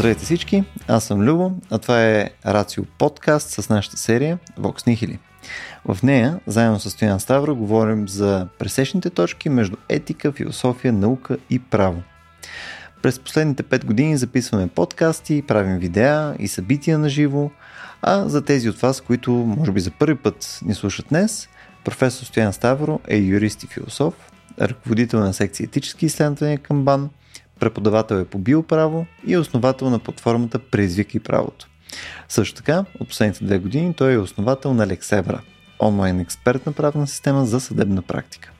Здравейте всички, аз съм Любо, а това е Рацио подкаст с нашата серия Vox Nihili. В нея, заедно с Стоян Ставро, говорим за пресечните точки между етика, философия, наука и право. През последните 5 години записваме подкасти, правим видеа и събития на живо, а за тези от вас, които може би за първи път ни слушат днес, професор Стоян Ставро е юрист и философ, ръководител на секция етически изследвания към БАН, преподавател е по биоправо и е основател на платформата Преизвикай правото. Също така, от последните две години той е основател на Лексебра, онлайн експертна правна система за съдебна практика.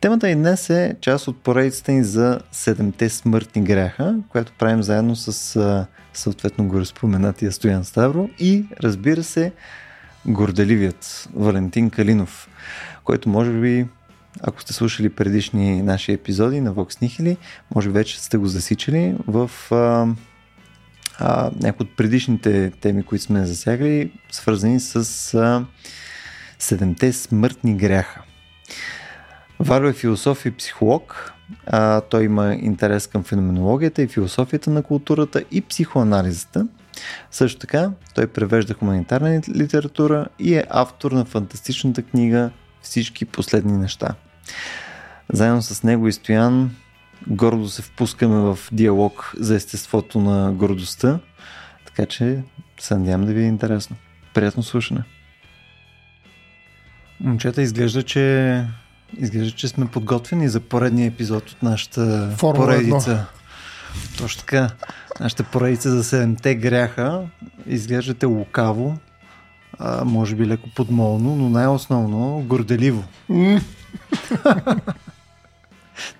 Темата и днес е част от поредицата ни за седемте смъртни гряха, която правим заедно с съответно го разпоменатия Стоян Ставро и разбира се горделивият Валентин Калинов, който може би ако сте слушали предишни наши епизоди на Vox Nihili, може би вече сте го засичали в а, а, някои от предишните теми, които сме засягали, свързани с а, седемте смъртни гряха. Валю е философ и психолог. А, той има интерес към феноменологията и философията на културата и психоанализата. Също така, той превежда хуманитарна литература и е автор на фантастичната книга Всички последни неща. Заедно с него и Стоян гордо се впускаме в диалог за естеството на гордостта, така че се надявам да ви е интересно. Приятно слушане. Момчета, изглежда, че изглежда, че сме подготвени за поредния епизод от нашата Формула поредица. 1. Точно така. Нашата поредица за 7-те гряха. Изглеждате лукаво, а, може би леко подмолно, но най-основно горделиво.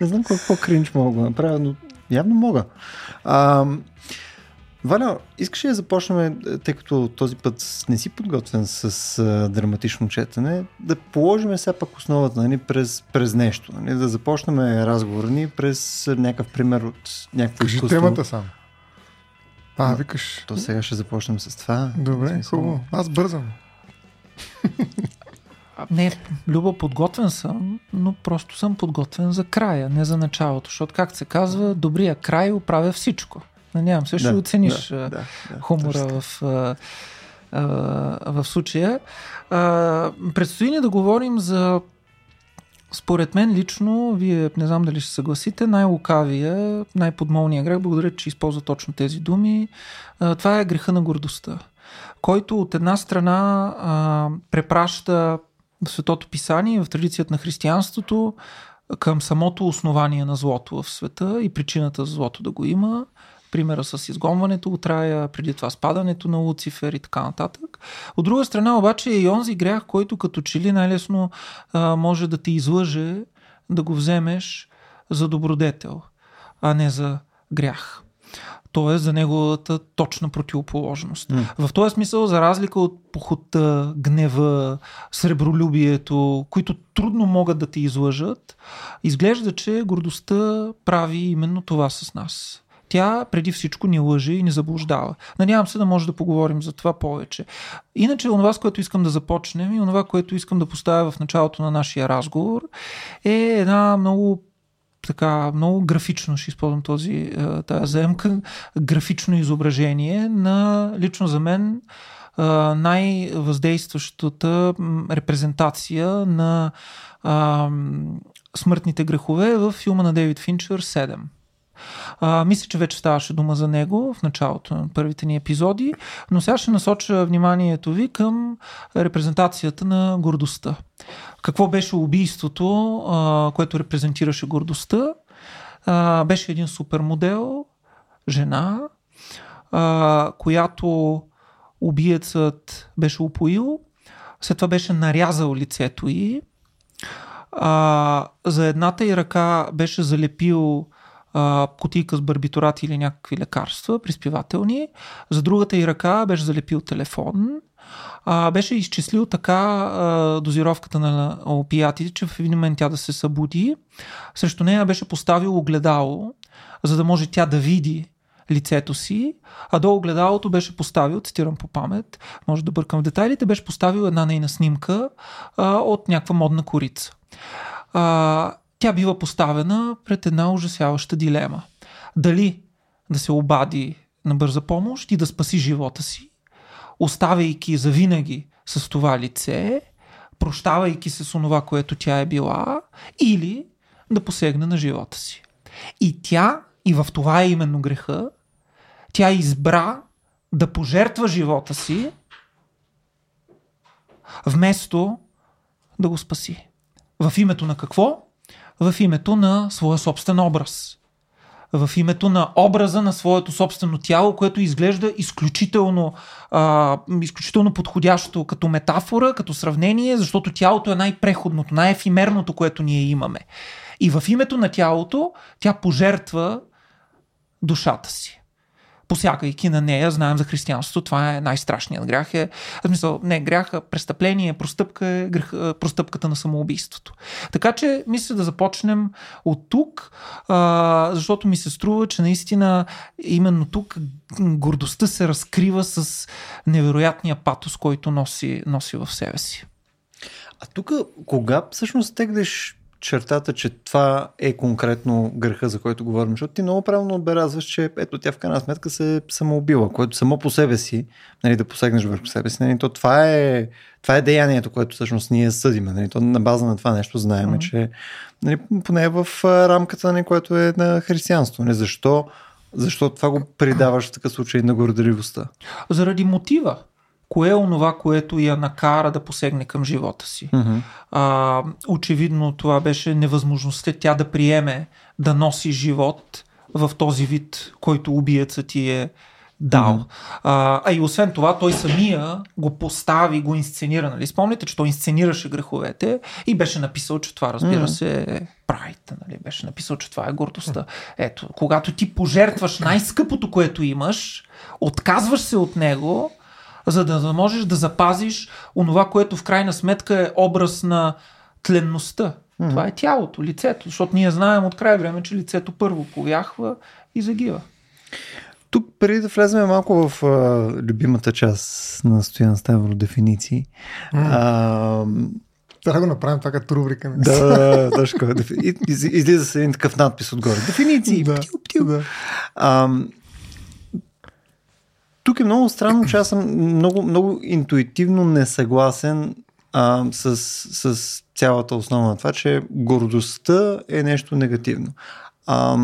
Не знам какво кринч мога да направя, но явно мога. А, Валя, искаш ли да започнем, тъй като този път не си подготвен с а, драматично четене, да положим сега пак основата нали, през, през нещо. Нали, да започнем разговора ни през някакъв пример от някакво Кажи изкуство. темата сам. А, викаш. То сега ще започнем с това. Добре, хубаво. Аз бързам. Не, Люба, подготвен съм, но просто съм подготвен за края, не за началото. Защото, как се казва, добрия край оправя всичко. Надявам се, ще да, оцениш да, да, хумора да, в, в случая. Предстои ни да говорим за според мен лично, вие не знам дали ще съгласите, най-лукавия, най-подмолния грех, благодаря, че използва точно тези думи, това е греха на гордостта, който от една страна препраща в Светото Писание, в традицията на християнството, към самото основание на злото в света и причината за злото да го има, примера с изгонването от рая, преди това спадането на Луцифер и така нататък. От друга страна обаче е и онзи грях, който като че ли най-лесно а, може да те излъже да го вземеш за добродетел, а не за грях. Тоест за неговата точна противоположност. Mm. В този смисъл, за разлика от похота, гнева, сребролюбието, които трудно могат да те излъжат, изглежда, че гордостта прави именно това с нас тя преди всичко ни лъжи и ни заблуждава. Надявам се да може да поговорим за това повече. Иначе, онова, с което искам да започнем и онова, което искам да поставя в началото на нашия разговор, е една много така много графично, ще използвам този, е, тази заемка, графично изображение на лично за мен е, най-въздействащата репрезентация на а, смъртните грехове в филма на Дейвид Финчер 7. А, мисля, че вече ставаше дума за него в началото на първите ни епизоди, но сега ще насоча вниманието ви към репрезентацията на гордостта. Какво беше убийството, а, което репрезентираше гордостта? А, беше един супермодел, жена, а, която убиецът беше упоил, след това беше нарязал лицето й, а, за едната й ръка беше залепил а, кутийка с барбитурати или някакви лекарства, приспивателни. За другата и ръка беше залепил телефон. А, беше изчислил така а, дозировката на опиятите, че в един момент тя да се събуди. Срещу нея беше поставил огледало, за да може тя да види лицето си, а до огледалото беше поставил, цитирам по памет, може да бъркам в детайлите, беше поставил една нейна снимка а, от някаква модна корица. А, тя бива поставена пред една ужасяваща дилема. Дали да се обади на бърза помощ и да спаси живота си, оставяйки завинаги с това лице, прощавайки се с онова, което тя е била, или да посегне на живота си. И тя, и в това е именно греха, тя избра да пожертва живота си, вместо да го спаси. В името на какво? В името на своя собствен образ. В името на образа на своето собствено тяло, което изглежда изключително, а, изключително подходящо като метафора, като сравнение, защото тялото е най-преходното, най-ефимерното, което ние имаме. И в името на тялото тя пожертва душата си посягайки на нея. Знаем за християнството, това е най-страшният грях. Е, в смисъл, не грях, а престъпление, простъпка е грех, простъпката на самоубийството. Така че, мисля да започнем от тук, а, защото ми се струва, че наистина именно тук гордостта се разкрива с невероятния патос, който носи, носи в себе си. А тук, кога всъщност теглиш чертата, че това е конкретно греха, за който говорим, защото ти много правилно отбелязваш, че ето тя в крайна сметка се самоубила, което само по себе си, нали, да посегнеш върху себе си, нали, то това е, това е деянието, което всъщност ние съдиме. Нали, то на база на това нещо знаем, mm-hmm. че нали, поне в рамката, нали, което е на християнство. Нали, защо, защо това го придаваш в такъв случай на горделивостта? Заради мотива кое е онова, което я накара да посегне към живота си. Mm-hmm. А, очевидно това беше невъзможността тя да приеме да носи живот в този вид, който убиецът ти е дал. Mm-hmm. А, а и освен това, той самия го постави, го инсценира. Нали? Спомните, че той инсценираше греховете и беше написал, че това, разбира mm-hmm. се, е прайт. Нали? Беше написал, че това е гордостта. Ето, когато ти пожертваш най-скъпото, което имаш, отказваш се от него, за да можеш да запазиш онова, което в крайна сметка е образ на тленността. Mm-hmm. Това е тялото, лицето, защото ние знаем от край време, че лицето първо повяхва и загива. Тук, преди да влезем малко в а, любимата част на Стоян Ставро дефиниции, mm. а, трябва да го направим така като рубрика. Да, точно. Из, излиза се един такъв надпис отгоре. Дефиниции. Да, птил, птил. Да. А, тук е много странно, че аз съм много, много интуитивно несъгласен а, с, с цялата основа на това, че гордостта е нещо негативно. А,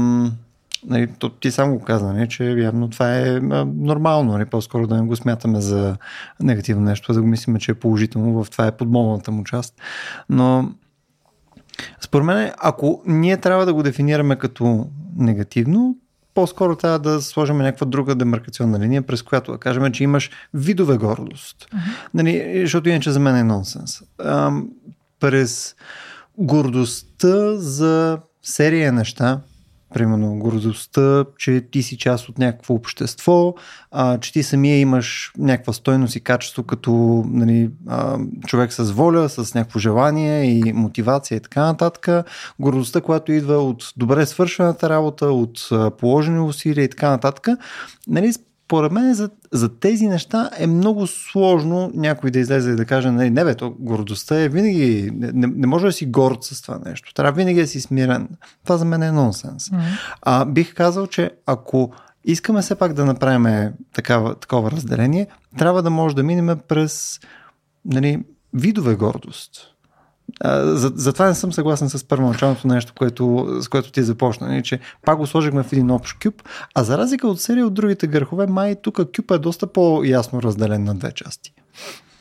нали, то, ти сам го каза, нали, че явно това е а, нормално, нали, по-скоро да не го смятаме за негативно нещо, да го мислиме, че е положително, в това е подмолната му част. Но според мен, ако ние трябва да го дефинираме като негативно, по-скоро трябва да сложим някаква друга демаркационна линия, през която да кажем, че имаш видове гордост. Uh-huh. Нали, защото иначе за мен е нонсенс. А, през гордостта за серия неща, примерно гордостта, че ти си част от някакво общество, а, че ти самия имаш някаква стойност и качество като нали, а, човек с воля, с някакво желание и мотивация и така нататък. Гордостта, която идва от добре свършената работа, от положени усилия и така нататък. Нали, според мен за, за тези неща е много сложно някой да излезе и да каже, не, не бе, то гордостта е винаги, не, не може да си горд с това нещо, трябва винаги да си смирен. Това за мен е нонсенс. Mm-hmm. А, бих казал, че ако искаме все пак да направим такава, такова разделение, трябва да може да минем през нали, видове гордост затова не съм съгласен с първоначалното нещо, което, с което ти започна, не, че пак го сложихме в един общ кюб, а за разлика от серия от другите гърхове, май тук кюб е доста по-ясно разделен на две части.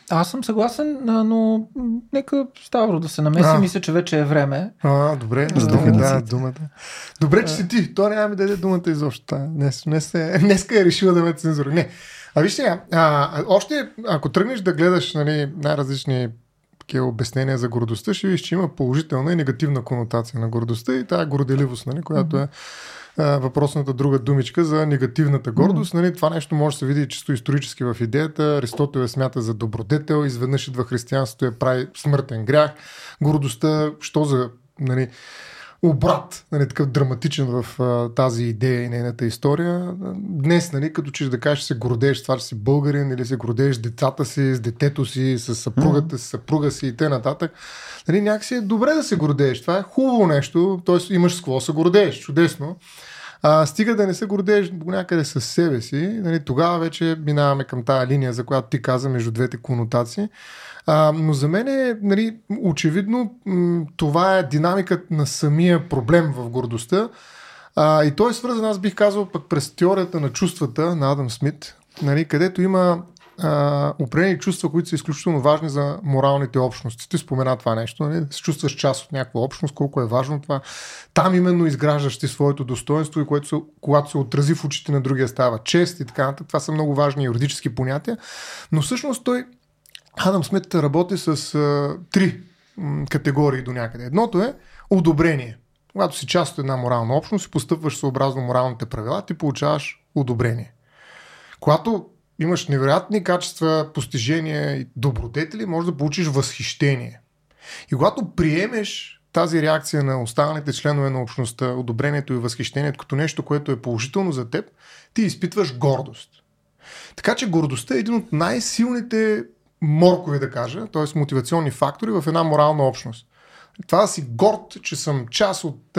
Аз съм съгласен, но нека Ставро да се намеси. А. Мисля, че вече е време. А, добре. За да, да, думата. Добре, че си ти. То няма ми даде думата изобщо. Днес, днес, е, днеска е решила да ме цензура. Не. А виж сега, а, още ако тръгнеш да гледаш нали, най-различни такива обяснения за гордостта, ще видиш, че има положителна и негативна конотация на гордостта и тая горделивост, нали, която е въпросната друга думичка за негативната гордост. Нали, това нещо може да се види чисто исторически в идеята. Аристотел е смята за добродетел, изведнъж идва християнството е прави смъртен грях. Гордостта, що за нали, обрат, нали, такъв драматичен в а, тази идея и нейната история. Днес, нали, като че да кажеш, се гордееш това, че си българин или се гордееш децата си, с детето си, с съпругата, с съпруга си и т.н. Нали, някакси е добре да се гордееш. Това е хубаво нещо, т.е. имаш с какво се гордееш. Чудесно. А, стига да не се гордееш някъде с себе си, нали, тогава вече минаваме към тази линия, за която ти каза между двете конотации. А, но за мен е, нали, очевидно, това е динамиката на самия проблем в гордостта. А, и той е свързан, аз бих казал, пък през теорията на чувствата на Адам Смит, нали, където има определени чувства, които са изключително важни за моралните общности. Ти спомена това нещо, нали? се чувстваш част от някаква общност, колко е важно това. Там именно изграждаш ти своето достоинство и което се, когато се отрази в очите на другия става чест и така нататък. Това са много важни юридически понятия. Но всъщност той, Адам Смит, работи с а, три м, категории до някъде. Едното е одобрение. Когато си част от една морална общност и постъпваш съобразно моралните правила, ти получаваш одобрение. Когато имаш невероятни качества, постижения и добродетели, може да получиш възхищение. И когато приемеш тази реакция на останалите членове на общността, одобрението и възхищението като нещо, което е положително за теб, ти изпитваш гордост. Така че гордостта е един от най-силните моркови, да кажа, т.е. мотивационни фактори в една морална общност. Това да си горд, че съм част от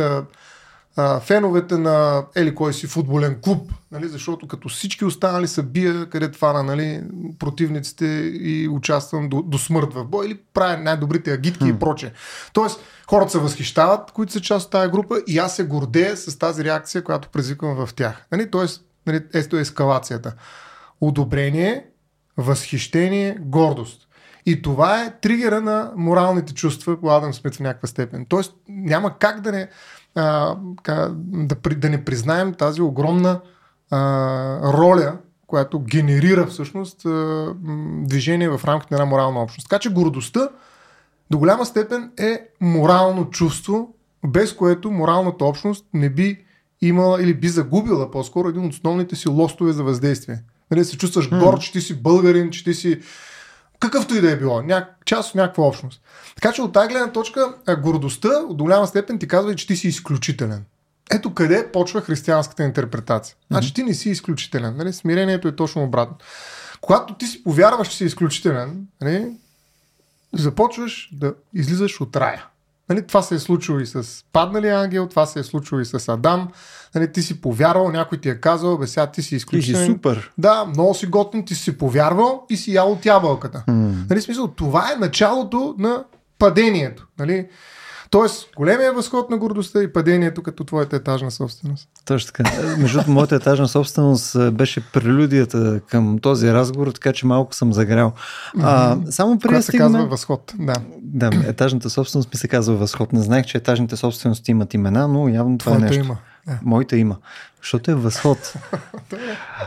а, феновете на ели кой си футболен клуб, нали, защото като всички останали са бия, къде фана нали, противниците и участвам до, до смърт в бой или правя най-добрите агитки hmm. и проче. Тоест, хората се възхищават, които са част от тази група и аз се гордея с тази реакция, която предизвиквам в тях. Нали, тоест, нали, ето е ескалацията. Одобрение, възхищение, гордост. И това е тригера на моралните чувства по Адам Смит в някаква степен. Тоест няма как да не, а, да, да не признаем тази огромна а, роля, която генерира всъщност а, движение в рамките на една морална общност. Така че гордостта до голяма степен е морално чувство, без което моралната общност не би имала или би загубила по-скоро един от основните си лостове за въздействие. Нали, се чувстваш горд, че ти си българин, че ти си какъвто и да е било, ня... част от някаква общност. Така че от тази гледна точка, гордостта до голяма степен ти казва, че ти си изключителен. Ето къде почва християнската интерпретация. Значи ти не си изключителен. Нали? Смирението е точно обратно. Когато ти си повярваш, че си изключителен, нали? започваш да излизаш от рая. Нали, това се е случило и с падналия ангел, това се е случило и с Адам. Нали, ти си повярвал, някой ти е казал, бе сега ти си изключителен. Ти си супер. Да, много си готин, ти си повярвал и си ял от ябълката. Mm. Нали, смисъл, това е началото на падението. Нали? Тоест, големия възход на гордостта и падението като твоята етажна собственост. Точно така. Между другото, моята етажна собственост беше прелюдията към този разговор, така че малко съм загрял. А, само преди се казва възход, да. Да, етажната собственост ми се казва възход. Не знаех, че етажните собствености имат имена, но явно това е Твоята е нещо. има. Да. Моите има. Защото е възход,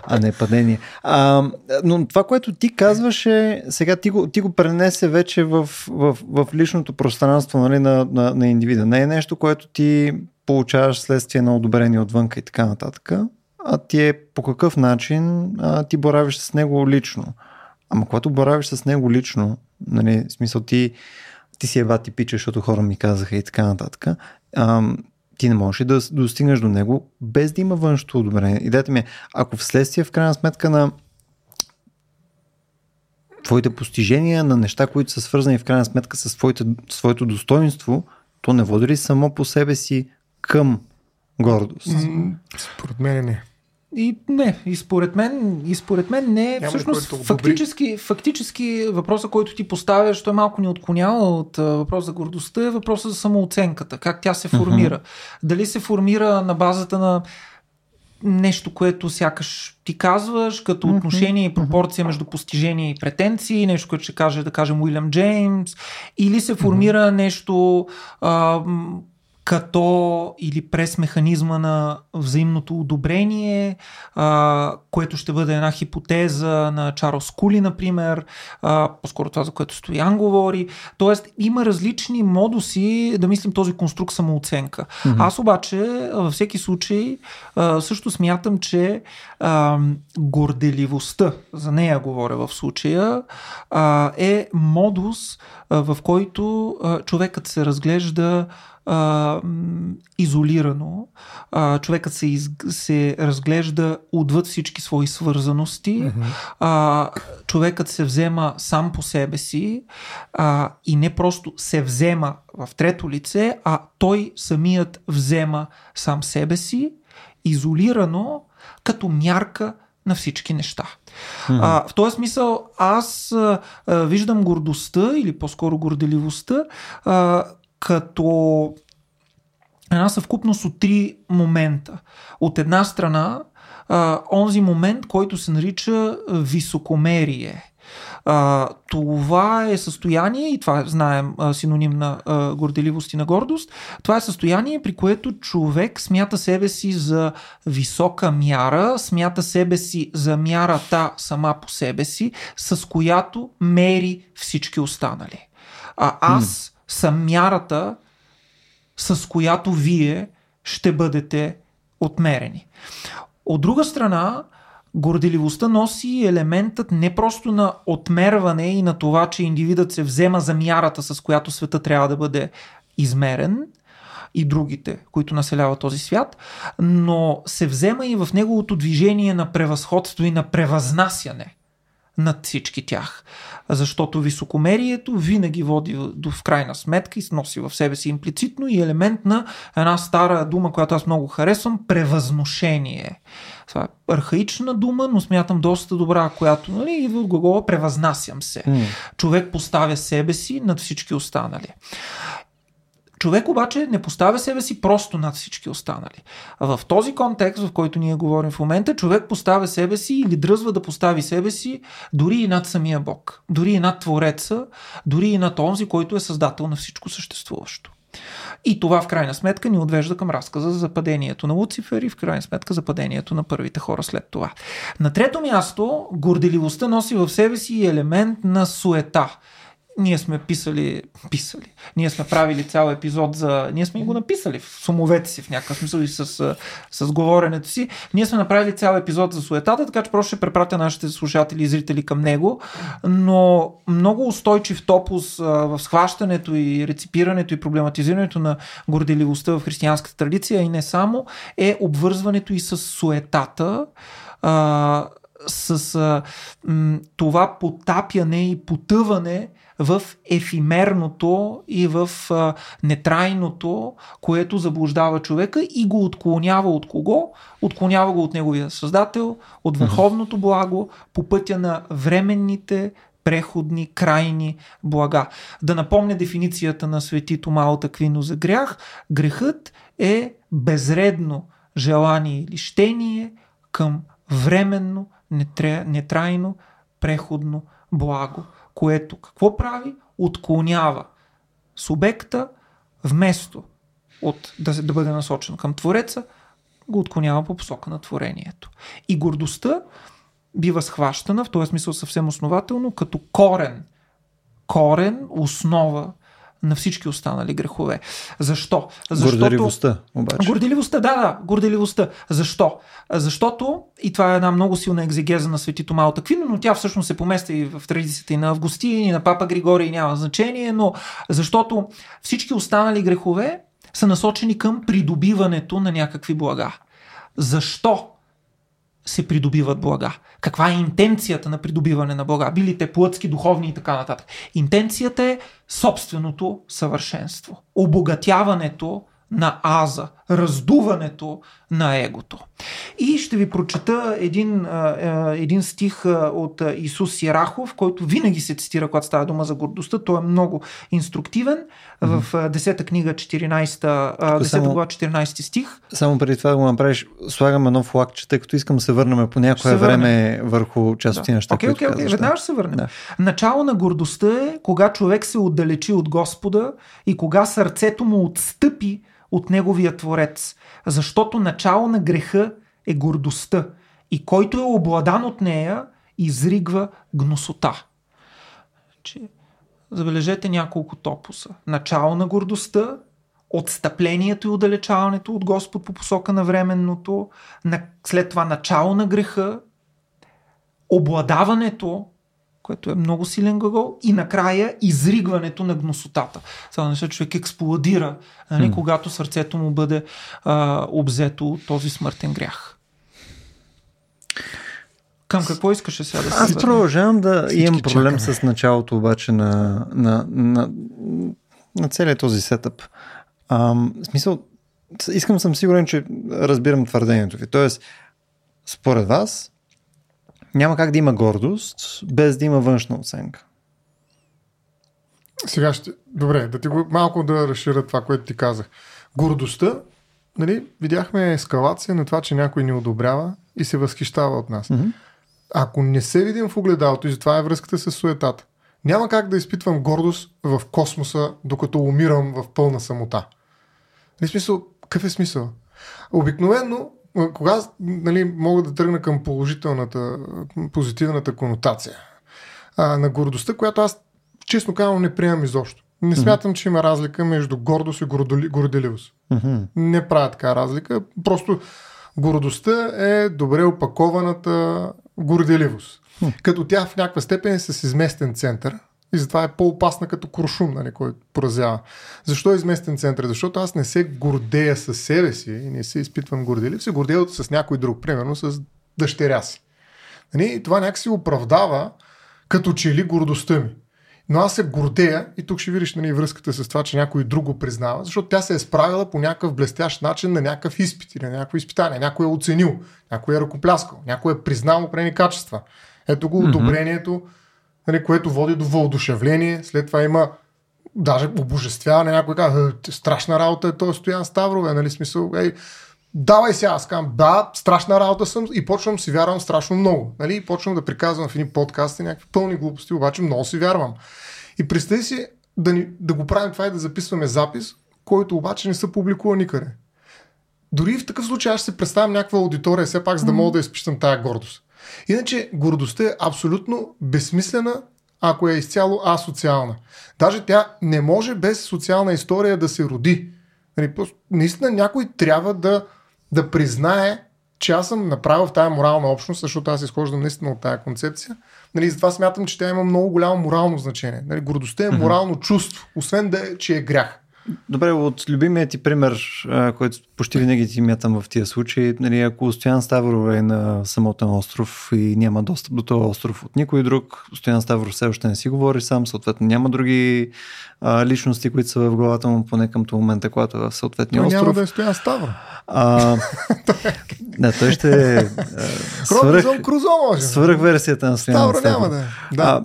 а не падение. А, но това, което ти казваше, сега ти го, ти го пренесе вече в, в, в личното пространство нали, на, на, на индивида. Не е нещо, което ти получаваш следствие на одобрение отвънка и така нататък, а ти е по какъв начин а, ти боравиш с него лично. Ама когато боравиш с него лично, нали, в смисъл ти, ти си ева ти пича, защото хора ми казаха и така нататък, ам, ти не можеш да достигнеш до него без да има външното одобрение. Идеята ми е, ако вследствие в крайна сметка на твоите постижения, на неща, които са свързани в крайна сметка с твоите, своето достоинство, то не води ли само по себе си към гордост? Според мен не. И не, и според мен, и според мен не. Няма Всъщност, фактически, фактически въпроса, който ти поставяш, той малко ни отклонява от въпроса за гордостта, е въпроса за самооценката. Как тя се формира. Uh-huh. Дали се формира на базата на нещо, което сякаш ти казваш, като uh-huh. отношение и пропорция между постижение и претенции, нещо, което ще каже, да кажем, Уилям Джеймс, или се формира uh-huh. нещо а, като или през механизма на взаимното одобрение, а, което ще бъде една хипотеза на Чарлз Кули, например, а, по-скоро това, за което Стоян говори. Тоест, има различни модуси да мислим този конструкт самооценка. Mm-hmm. Аз обаче, във всеки случай, а, също смятам, че а, горделивостта, за нея говоря в случая, а, е модус, а, в който а, човекът се разглежда а, изолирано. А, човекът се, из, се разглежда отвъд всички свои свързаности. Mm-hmm. А, човекът се взема сам по себе си а, и не просто се взема в трето лице, а той самият взема сам себе си изолирано като мярка на всички неща. Mm-hmm. А, в този смисъл аз а, виждам гордостта или по-скоро горделивостта а, като една съвкупност от три момента. От една страна, а, онзи момент, който се нарича високомерие. А, това е състояние, и това знаем а, синоним на а, горделивост и на гордост, това е състояние, при което човек смята себе си за висока мяра, смята себе си за мярата сама по себе си, с която мери всички останали. А аз съм мярата, с която вие ще бъдете отмерени. От друга страна, горделивостта носи елементът не просто на отмерване и на това, че индивидът се взема за мярата, с която света трябва да бъде измерен и другите, които населяват този свят, но се взема и в неговото движение на превъзходство и на превъзнасяне над всички тях. Защото високомерието винаги води до в крайна сметка и носи в себе си имплицитно и елемент на една стара дума, която аз много харесвам превъзношение. Това е архаична дума, но смятам доста добра, която нали, идва от глагола превъзнасям се. Mm. Човек поставя себе си над всички останали. Човек обаче не поставя себе си просто над всички останали. А в този контекст, в който ние говорим в момента, човек поставя себе си или дръзва да постави себе си дори и над самия Бог, дори и над Твореца, дори и над онзи, който е създател на всичко съществуващо. И това в крайна сметка ни отвежда към разказа за западението на Луцифер и в крайна сметка западението на първите хора след това. На трето място, горделивостта носи в себе си елемент на суета ние сме писали, писали, ние сме правили цял епизод за, ние сме го написали в сумовете си в някакъв смисъл и с, с говоренето си, ние сме направили цял епизод за суетата, така че просто ще препратя нашите слушатели и зрители към него, но много устойчив топус в схващането и реципирането и проблематизирането на горделивостта в християнската традиция и не само, е обвързването и с суетата, с а, м, това потапяне и потъване в ефимерното и в а, нетрайното, което заблуждава човека и го отклонява от кого? Отклонява го от неговия създател, от върховното благо, по пътя на временните преходни, крайни блага. Да напомня дефиницията на свети Тома Аквино за грях. Грехът е безредно желание или щение към временно, нетрайно, преходно благо което какво прави? Отклонява субекта вместо от да, да бъде насочен към Твореца, го отклонява по посока на творението. И гордостта бива схващана, в този смисъл съвсем основателно, като корен, корен, основа на всички останали грехове. Защо? Защото... Горделивостта, обаче. Горделивостта, да, да, горделивостта. Защо? Защото, и това е една много силна екзегеза на Свети Тома от Аквино, но тя всъщност се помества и в традицията и на Августин, и на Папа Григорий, няма значение, но защото всички останали грехове са насочени към придобиването на някакви блага. Защо се придобиват блага? Каква е интенцията на придобиване на блага? Били те плътски, духовни и така нататък. Интенцията е собственото съвършенство, обогатяването на аза, раздуването на егото. И ще ви прочета един, един стих от Исус Сирахов, който винаги се цитира, когато става дума за гордостта. Той е много инструктивен. В 10-та книга, 14, 10 глава, 14 стих. Само преди това да го направиш, слагам едно флагче, тъй като искам да се върнем по някое време върху част от да. неща. Окей, окей, окей. Веднага ще се върнем. Да. Начало на гордостта е, кога човек се отдалечи от Господа и кога сърцето му отстъпи от неговия творец, защото начало на греха е гордостта и който е обладан от нея, изригва гносота. Че, забележете няколко топуса. Начало на гордостта, отстъплението и отдалечаването от Господ по посока на временното, на, след това начало на греха, обладаването което е много силен глагол, и накрая изригването на гносотата. Това нещо човек експлодира, нали, mm. когато сърцето му бъде а, обзето от този смъртен грях. Към какво искаше сега да се Аз продължавам да имам проблем чакаме. с началото обаче на, на, на, на целият този сетъп. Ам, в смисъл, искам съм сигурен, че разбирам твърдението ви. Тоест, според вас, няма как да има гордост, без да има външна оценка. Сега ще... Добре, да ти го малко да разширя това, което ти казах. Гордостта, нали, видяхме ескалация на това, че някой ни одобрява и се възхищава от нас. Mm-hmm. Ако не се видим в огледалото, и затова е връзката с суетата, няма как да изпитвам гордост в космоса, докато умирам в пълна самота. Нали, смисъл, какъв е смисъл? Обикновено, кога нали, мога да тръгна към положителната, позитивната конотация а, на гордостта, която аз честно казвам не приемам изобщо. Не смятам, че има разлика между гордост и горделивост. Не правя така разлика. Просто гордостта е добре опакованата горделивост. Като тя в някаква степен е с изместен център и затова е по-опасна като куршум, нали, който поразява. Защо е изместен център? Защото аз не се гордея с себе си и не се изпитвам горделив, се гордея с някой друг, примерно с дъщеря си. Нали, това някакси оправдава като че ли гордостта ми. Но аз се гордея и тук ще видиш нали, връзката с това, че някой друг го признава, защото тя се е справила по някакъв блестящ начин на някакъв изпит или на някакво изпитание. Някой е оценил, някой е ръкопляскал, някой е признал определени качества. Ето го одобрението, нали, което води до въодушевление. След това има даже обожествяване. Някой казва, «Е, страшна работа е този Стоян Ставрове, нали смисъл, ей, давай сега, аз казвам, да, страшна работа съм и почвам си вярвам страшно много. Нали? И почвам да приказвам в едни подкасти някакви пълни глупости, обаче много си вярвам. И представи си да, ни, да го правим това и да записваме запис, който обаче не се публикува никъде. Дори в такъв случай аз ще се представям някаква аудитория, все пак, за да мога да изпищам тая гордост. Иначе гордостта е абсолютно безсмислена, ако е изцяло асоциална. Даже тя не може без социална история да се роди. Нали, наистина някой трябва да да признае, че аз съм направил в тази морална общност, защото аз изхождам наистина от тази концепция. Нали, затова смятам, че тя има много голямо морално значение. Нали, гордостта е морално чувство, освен да е, че е грях. Добре, от любимия ти пример, който почти винаги ти мятам в тия случаи, нали, ако Стоян Ставров е на самотен остров и няма достъп до този остров от никой друг, Стоян Ставров все още не си говори сам, съответно няма други а, личности, които са в главата му, поне към този момент, когато е съответния остров. Няма да е Стоян Ставров. А, да, той ще е свърх, Крузо може. свърх версията на Стоян Ставро. няма да е. Да. А,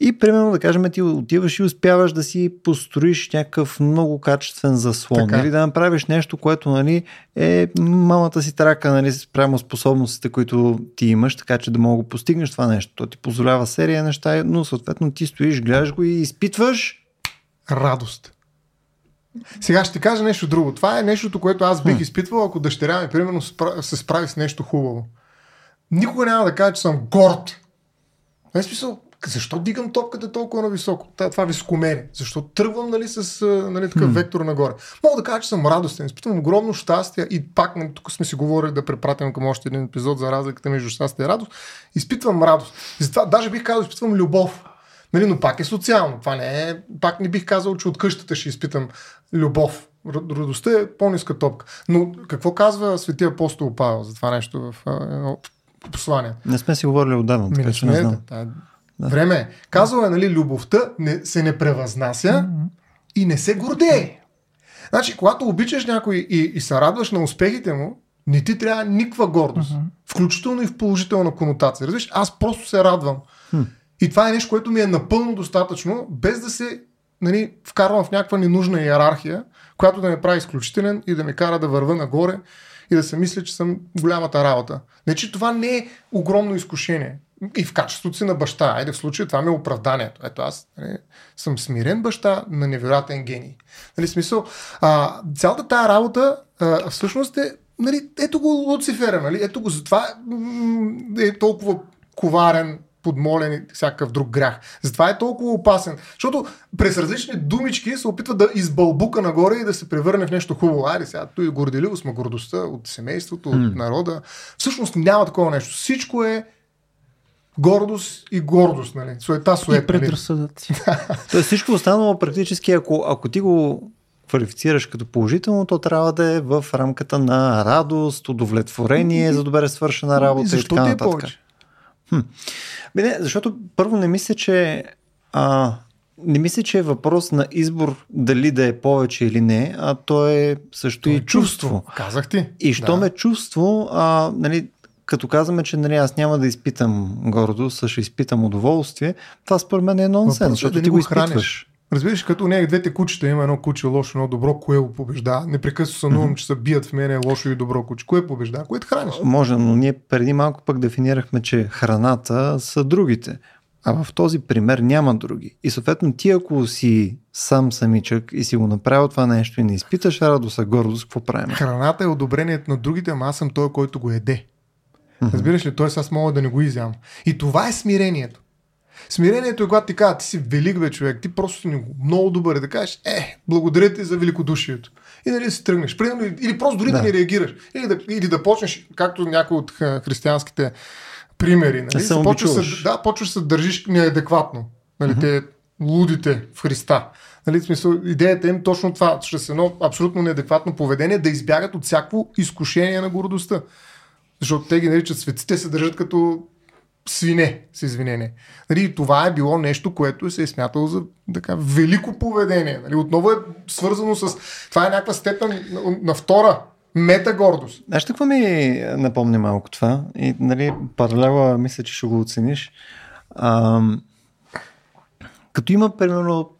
и примерно да кажем ти отиваш и успяваш да си построиш някакъв много качествен заслон така. или да направиш нещо, което нали, е малата си трака нали, спрямо способностите, които ти имаш, така че да мога да постигнеш това нещо. То ти позволява серия неща, но съответно ти стоиш, гледаш го и изпитваш радост. Сега ще ти кажа нещо друго. Това е нещото, което аз бих изпитвал, ако дъщеря ми, примерно, се справи с нещо хубаво. Никога няма да кажа, че съм горд. Не смисъл, защо дигам топката толкова на високо? Това високомерие. Защо тръгвам нали, с нали, такъв hmm. вектор нагоре? Мога да кажа, че съм радостен. Изпитвам огромно щастие и пак, нали, тук сме си говорили да препратим към още един епизод за разликата между щастие и радост. Изпитвам радост. Затова даже бих казал, изпитвам любов. Нали, но пак е социално. Това не е, пак не бих казал, че от къщата ще изпитам любов. Радостта е по-ниска топка. Но какво казва светия апостол Павел за това нещо в едно послание? Не сме си говорили отдавна, така че не знам. Да, да. Време е. Казва е, нали, любовта не, се не превъзнася mm-hmm. и не се гордее. Значи, когато обичаш някой и, и се радваш на успехите му, не ти трябва никаква гордост. Mm-hmm. Включително и в положителна конотация. Разбираш, аз просто се радвам. Mm. И това е нещо, което ми е напълно достатъчно, без да се нали, вкарвам в някаква ненужна иерархия, която да ме прави изключителен и да ме кара да върва нагоре и да се мисля, че съм голямата работа. Не, че това не е огромно изкушение. И в качеството си на баща. Айде в случая това ми е оправданието. Ето аз нали, съм смирен баща на невероятен гений. Нали, смисъл, а, цялата тая работа а, всъщност е нали, ето го Луцифера, нали? ето го затова е толкова коварен, подмолен и всякакъв друг грях. Затова е толкова опасен. Защото през различни думички се опитва да избълбука нагоре и да се превърне в нещо хубаво. Айде сега, той е горделиво сме гордостта от семейството, от народа. Всъщност няма такова нещо. Всичко е гордост и гордост, нали? Суета, суета. И предразсъдъци. Нали? Тоест всичко останало практически, ако, ако ти го квалифицираш като положително, то трябва да е в рамката на радост, удовлетворение за добре свършена работа и, и така нататък. Хм. Бе, не, защото първо не мисля, че а, не мисля, че е въпрос на избор дали да е повече или не, а то е също то е и чувство. чувство. Казах ти. И що да. е чувство, а, нали, като казваме, че нали, аз няма да изпитам гордост, ще изпитам удоволствие, това според мен е нонсенс, защото да ти го изпитваш. Храниш. Разбираш, като не двете кучета, има едно куче лошо, едно добро, кое го побежда. Непрекъснато сънувам, че се бият в мене лошо и добро куче. Кое побежда? Кое храниш? Може, но ние преди малко пък дефинирахме, че храната са другите. А в този пример няма други. И съответно ти ако си сам самичък и си го направил това нещо и не изпиташ радост, а гордост, какво правим? Храната е одобрението на другите, ама аз съм той, който го еде. Разбираш ли? Т.е. аз мога да не го изям. И това е смирението. Смирението е когато ти казва, ти си велик бе човек, ти просто си много добър и да кажеш, е, благодаря ти за великодушието. И нали си тръгнеш. Примерно, или просто дори да. да не реагираш. Или да, или да почнеш, както някои от християнските примери. Нали? Да, почваш се, да, почваш се държиш неадекватно. Нали? Mm-hmm. Те лудите в Христа. Нали, в смисъл, идеята им точно това, чрез едно абсолютно неадекватно поведение да избягат от всяко изкушение на гордостта. Защото те ги наричат светците, се държат като свине, с извинение. Нали, това е било нещо, което се е смятало за така, велико поведение. Нали, отново е свързано с... Това е някаква степен на, на втора мета гордост. Знаеш какво ми напомня малко това? И нали, паралела мисля, че ще го оцениш. А, като има, примерно,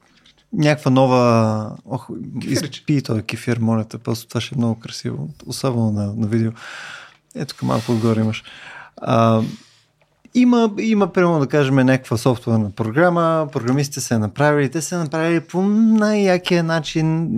някаква нова... Ох, изпи този кефир, моля просто това ще е много красиво, особено на, на видео. Ето тук малко отгоре имаш. А, има, има примерно да кажем някаква софтуерна програма, програмистите се направили, те се направили по най-якия начин,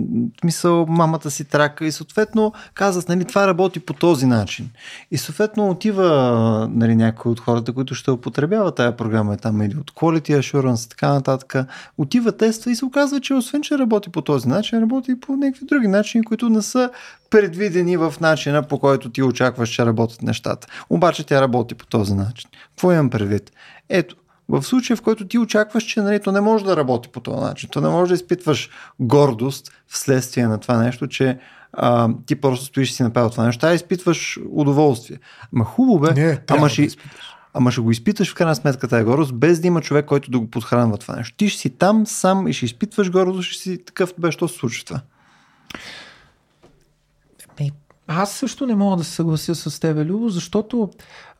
мисъл мамата си трака и съответно казват, нали, това работи по този начин. И съответно отива нали, някой от хората, които ще употребяват тая програма, е там или от Quality Assurance и така нататък, отива тества и се оказва, че освен, че работи по този начин, работи и по някакви други начини, които не са предвидени в начина по който ти очакваш, че работят нещата. Обаче тя работи по този начин. Какво имам предвид? Ето, в случая, в който ти очакваш, че нали, то не може да работи по този начин, то не може да изпитваш гордост вследствие на това нещо, че а, ти просто стоиш и си направил това нещо, а изпитваш удоволствие. Ма хубаво бе, не, ама ще, да ама ще го изпиташ в крайна сметка тази гордост, без да има човек, който да го подхранва това нещо. Ти ще си там сам и ще изпитваш гордост, ще си такъв, бе, що се случва това? Аз също не мога да се съглася с тебе, Любо, защото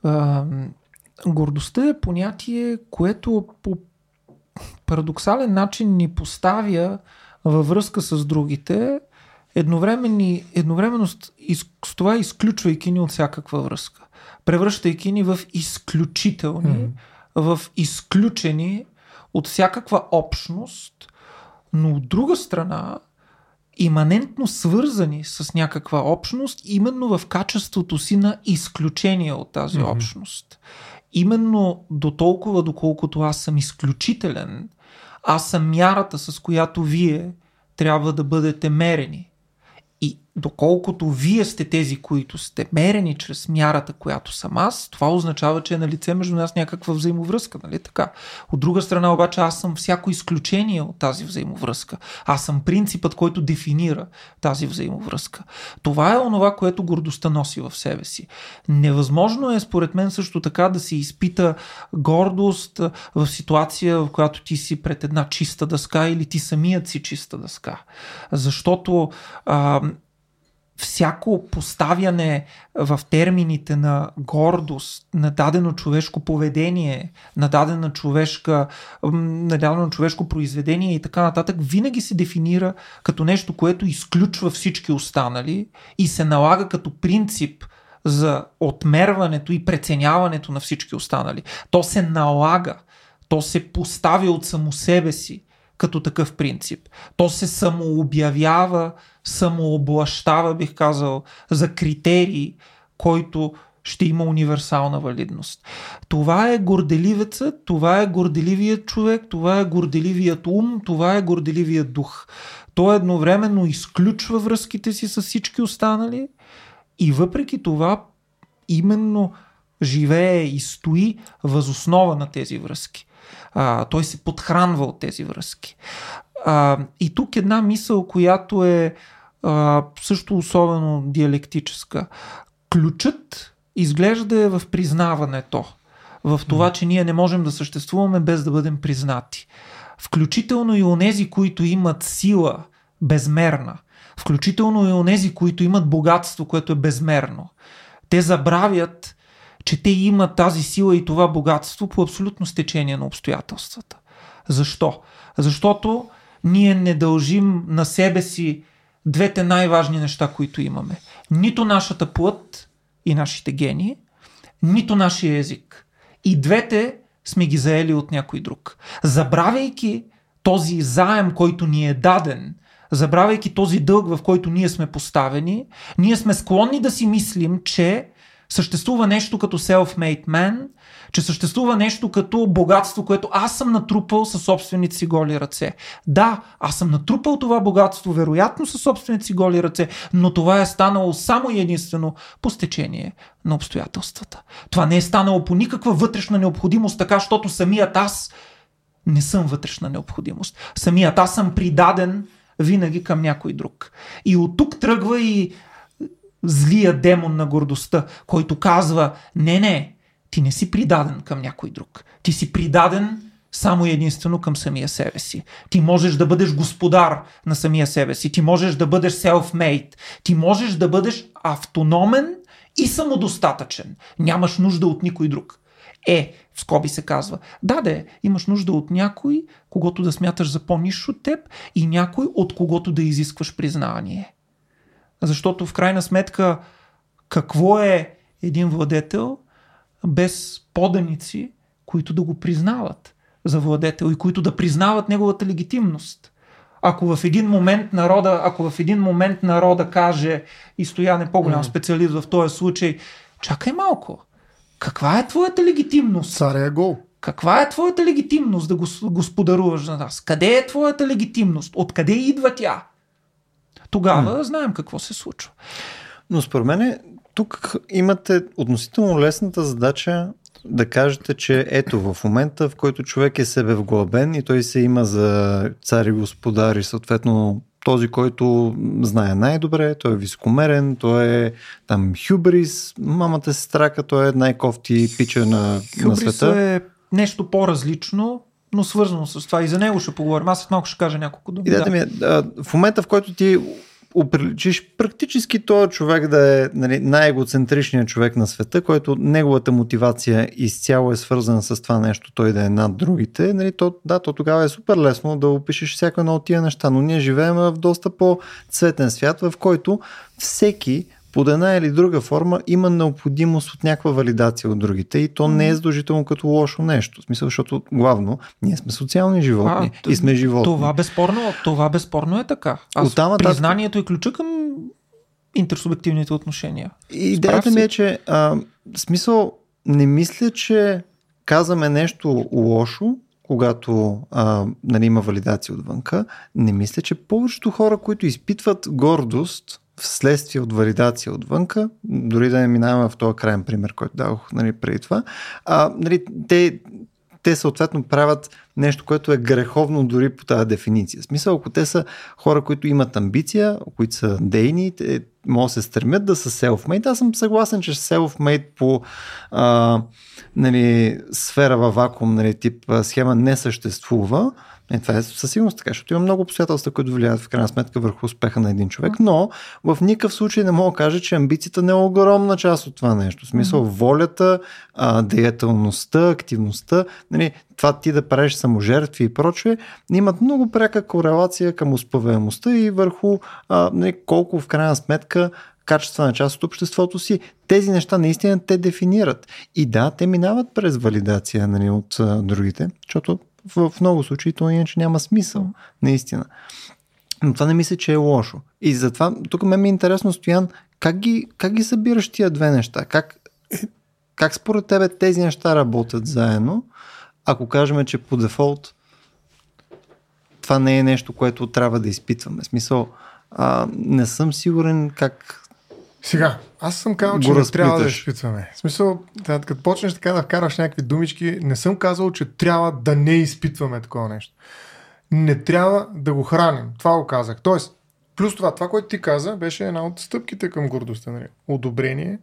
а, гордостта е понятие, което по парадоксален начин ни поставя във връзка с другите, едновременно, с, с това изключвайки ни от всякаква връзка. Превръщайки ни в изключителни, mm-hmm. в изключени от всякаква общност, но от друга страна иманентно свързани с някаква общност, именно в качеството си на изключение от тази mm-hmm. общност. Именно до толкова, доколкото аз съм изключителен, аз съм мярата, с която вие трябва да бъдете мерени. И доколкото вие сте тези, които сте мерени чрез мярата, която съм аз, това означава, че е на лице между нас някаква взаимовръзка, нали така? От друга страна обаче аз съм всяко изключение от тази взаимовръзка. Аз съм принципът, който дефинира тази взаимовръзка. Това е онова, което гордостта носи в себе си. Невъзможно е, според мен, също така да се изпита гордост в ситуация, в която ти си пред една чиста дъска или ти самият си чиста дъска. Защото а, всяко поставяне в термините на гордост, на дадено човешко поведение, на дадена човешка, на дадено човешко произведение и така нататък, винаги се дефинира като нещо, което изключва всички останали и се налага като принцип за отмерването и преценяването на всички останали. То се налага, то се поставя от само себе си като такъв принцип. То се самообявява самооблащава, бих казал, за критерии, който ще има универсална валидност. Това е горделивецът, това е горделивият човек, това е горделивият ум, това е горделивият дух. Той едновременно изключва връзките си с всички останали и въпреки това именно живее и стои възоснова на тези връзки. А, той се подхранва от тези връзки. А, и тук една мисъл, която е а, също особено диалектическа. Ключът изглежда е в признаването. В това, че ние не можем да съществуваме без да бъдем признати. включително и онези, които имат сила безмерна, включително и онези, които имат богатство, което е безмерно, те забравят, че те имат тази сила и това богатство по абсолютно стечение на обстоятелствата. Защо? Защото ние не дължим на себе си двете най-важни неща, които имаме. Нито нашата плът и нашите гени, нито нашия език. И двете сме ги заели от някой друг. Забравяйки този заем, който ни е даден, забравяйки този дълг, в който ние сме поставени, ние сме склонни да си мислим, че съществува нещо като self-made man, че съществува нещо като богатство, което аз съм натрупал със собствените си голи ръце. Да, аз съм натрупал това богатство, вероятно със собствените си голи ръце, но това е станало само и единствено по стечение на обстоятелствата. Това не е станало по никаква вътрешна необходимост, така, защото самият аз не съм вътрешна необходимост. Самият аз съм придаден винаги към някой друг. И от тук тръгва и злия демон на гордостта, който казва, не, не, ти не си придаден към някой друг. Ти си придаден само и единствено към самия себе си. Ти можеш да бъдеш господар на самия себе си. Ти можеш да бъдеш self-made. Ти можеш да бъдеш автономен и самодостатъчен. Нямаш нужда от никой друг. Е, в скоби се казва, да, де, имаш нужда от някой, когато да смяташ за по-ниш от теб и някой, от когото да изискваш признание. Защото в крайна сметка, какво е един владетел без поданици, които да го признават за владетел и които да признават неговата легитимност? Ако в един момент народа, ако в един момент народа каже и стояне по-голям специалист в този случай, чакай малко, каква е твоята легитимност? Царя е гол. Каква е твоята легитимност да го господаруваш за нас? Къде е твоята легитимност? Откъде идва тя? Тогава mm. знаем какво се случва. Но според мен тук имате относително лесната задача да кажете, че ето в момента, в който човек е себе вглъбен и той се има за цар и господар и съответно този, който знае най-добре, той е високомерен, той е там хюбрис, мамата сестрака, той е най-кофти пича на, на света. е нещо по-различно, но свързано с това. И за него ще поговорим. Аз след малко ще кажа няколко думи. Идеята да. ми е, в момента в който ти оприличиш практически този човек да е нали, най-егоцентричният човек на света, който неговата мотивация изцяло е свързана с това нещо, той да е над другите, нали, то, да, то тогава е супер лесно да опишеш всяко едно от тия неща, но ние живеем в доста по-цветен свят, в който всеки под една или друга форма има необходимост от някаква валидация от другите и то не е задължително като лошо нещо. В смисъл, защото главно ние сме социални животни а, и сме животни. Това безспорно, това безспорно е така. Аз Оттам, признанието е ключа към интерсубективните отношения. Идеята ми е, че а, смисъл не мисля, че казваме нещо лошо, когато а, нали, има валидация отвънка. Не мисля, че повечето хора, които изпитват гордост, вследствие от валидация отвънка, дори да не минаваме в този крайен пример, който дадох нали, преди това, а, нали, те, те съответно правят нещо, което е греховно дори по тази дефиниция. В смисъл, ако те са хора, които имат амбиция, които са дейни, те могат да се стремят да са self-made. Аз съм съгласен, че self-made по а, нали, сфера във вакуум, нали, тип схема не съществува, е, това е със сигурност така, защото има много обстоятелства, които влияят в крайна сметка върху успеха на един човек, но в никакъв случай не мога да кажа, че амбицията не е огромна част от това нещо. В смисъл, волята, а, деятелността, активността, нали, това ти да правиш саможертви и прочее, имат много пряка корелация към успеваемостта и върху а, нали, колко в крайна сметка качествена част от обществото си. Тези неща наистина те дефинират. И да, те минават през валидация нали, от а, другите, защото в, в много случаи то иначе няма смисъл, наистина. Но това не мисля, че е лошо. И затова, тук ме ми е интересно, Стоян, как ги, как ги събираш тия две неща? Как, как според тебе тези неща работят заедно, ако кажем, че по дефолт това не е нещо, което трябва да изпитваме. В смисъл, а, не съм сигурен как сега, аз съм казал, че не трябва да изпитваме. В смисъл, като почнеш така да вкараш някакви думички, не съм казал, че трябва да не изпитваме такова нещо. Не трябва да го храним. Това го казах. Тоест, плюс това, това, което ти каза, беше една от стъпките към гордостта. Нали? Одобрение,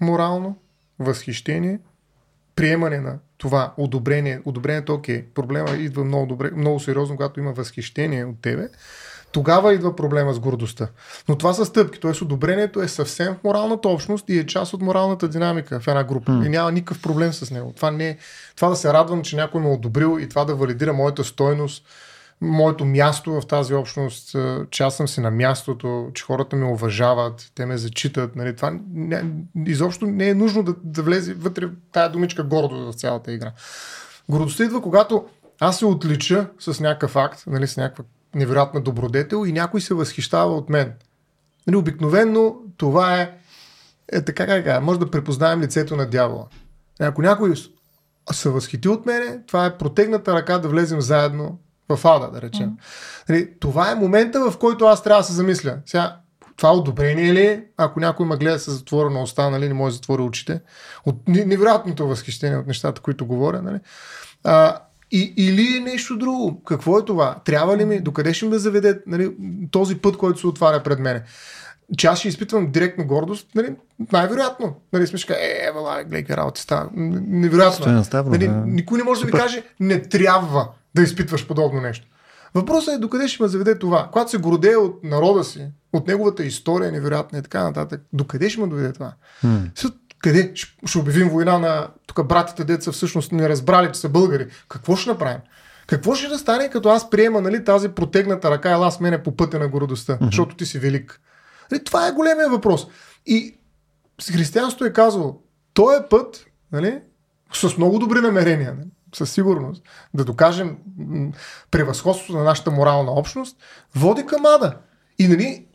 морално, възхищение, приемане на това одобрение, одобрението, окей, проблема идва много, добре, много сериозно, когато има възхищение от тебе, тогава идва проблема с гордостта. Но това са стъпки, т.е. одобрението е съвсем в моралната общност и е част от моралната динамика в една група. Mm. И няма никакъв проблем с него. Това, не е, това да се радвам, че някой ме е одобрил и това да валидира моята стойност, моето място в тази общност, че аз съм си на мястото, че хората ме уважават, те ме зачитат. Нали? Това не, изобщо не е нужно да, да влезе вътре тая думичка гордост в цялата игра. Гордостта идва, когато аз се отлича с някакъв акт, нали, с някаква невероятна добродетел и някой се възхищава от мен. Нали, обикновенно това е, е така как може да препознаем лицето на дявола. Ако някой се възхити от мене, това е протегната ръка да влезем заедно в ада, да речем. Mm. Нали, това е момента, в който аз трябва да се замисля. Сега, това одобрение ли е, ако някой ме гледа с затворена уста, нали, не може да затвори очите, от невероятното възхищение от нещата, които говоря, нали, а, и, или е нещо друго. Какво е това? Трябва ли ми, докъде ще ме заведе нали, този път, който се отваря пред мене? Че аз ще изпитвам директно гордост, нали, най-вероятно. Нали, сме ще е, е, вала, гледай, работа става. Невероятно. Ставро, нали, да. Никой не може Супер. да ви каже, не трябва да изпитваш подобно нещо. Въпросът е докъде ще ме заведе това. Когато се гордее от народа си, от неговата история, невероятна и така нататък, докъде ще ме доведе това? Hmm. Къде? Ще обявим война на тук братите деца всъщност не разбрали, че са българи. Какво ще направим? Какво ще да стане, като аз приема нали, тази протегната ръка, ела с мене по пътя на гордостта, mm-hmm. защото ти си велик? Нали, това е големия въпрос. И християнството е казало, този е път, нали, с много добри намерения, нали, със сигурност, да докажем превъзходството на нашата морална общност, води към ада. И нали,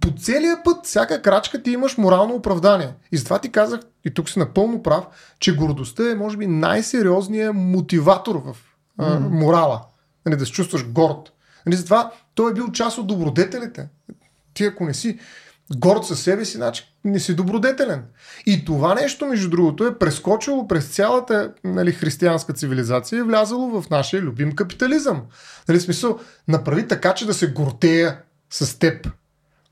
по целия път, всяка крачка ти имаш морално оправдание. И затова ти казах, и тук си напълно прав, че гордостта е, може би, най-сериозният мотиватор в а, морала. Нали, да се чувстваш горд. Нали, затова той е бил част от добродетелите. Ти ако не си горд със себе си, значи не си добродетелен. И това нещо, между другото, е прескочило през цялата нали, християнска цивилизация и влязало в нашия любим капитализъм. Нали, смисъл, направи така, че да се гортея с теб.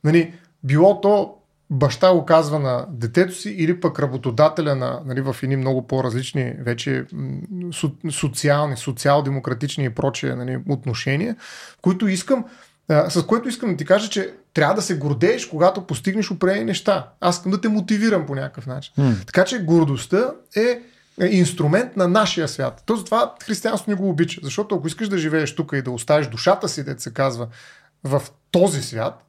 Нали, било то баща го казва на детето си или пък работодателя на, нали, в едни много по-различни вече социални, социал-демократични и прочие нали, отношения, които искам, а, с което искам да ти кажа, че трябва да се гордееш, когато постигнеш определени неща. Аз искам да те мотивирам по някакъв начин. Mm. Така че гордостта е, е инструмент на нашия свят. То затова християнство не го обича. Защото ако искаш да живееш тук и да оставиш душата си, да се казва, в този свят,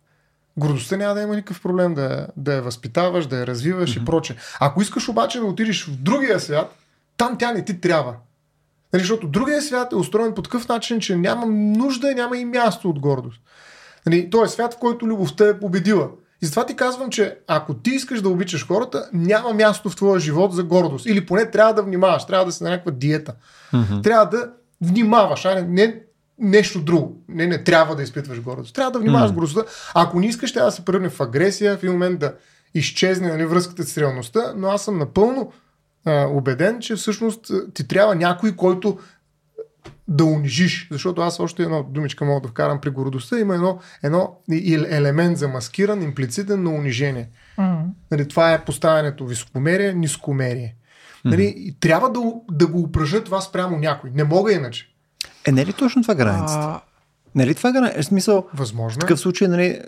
гордостта няма да има никакъв проблем да, да я възпитаваш, да я развиваш mm-hmm. и проче. Ако искаш обаче да отидеш в другия свят, там тя не ти трябва. Нали, защото другия свят е устроен по такъв начин, че няма нужда, няма и място от гордост. Нали, той е свят, в който любовта е победила. И затова ти казвам, че ако ти искаш да обичаш хората, няма място в твоя живот за гордост. Или поне трябва да внимаваш, трябва да си на някаква диета. Mm-hmm. Трябва да внимаваш, а не, не нещо друго. Не, не трябва да изпитваш гордост. Трябва да внимаваш mm. гордостта. Ако не искаш, трябва да се превърне в агресия, в един момент да изчезне нали, връзката с реалността, но аз съм напълно а, убеден, че всъщност ти трябва някой, който да унижиш, защото аз още едно думичка мога да вкарам при гордостта, има едно, едно елемент за маскиран, имплицитен на унижение. Mm-hmm. Нали, това е поставянето високомерие, нискомерие. Нали, mm-hmm. Трябва да, да го упражня това спрямо някой. Не мога иначе. Е, не е ли точно това границата? А... Не е ли това граница? Е, смисъл, Възможно. В такъв случай, нали,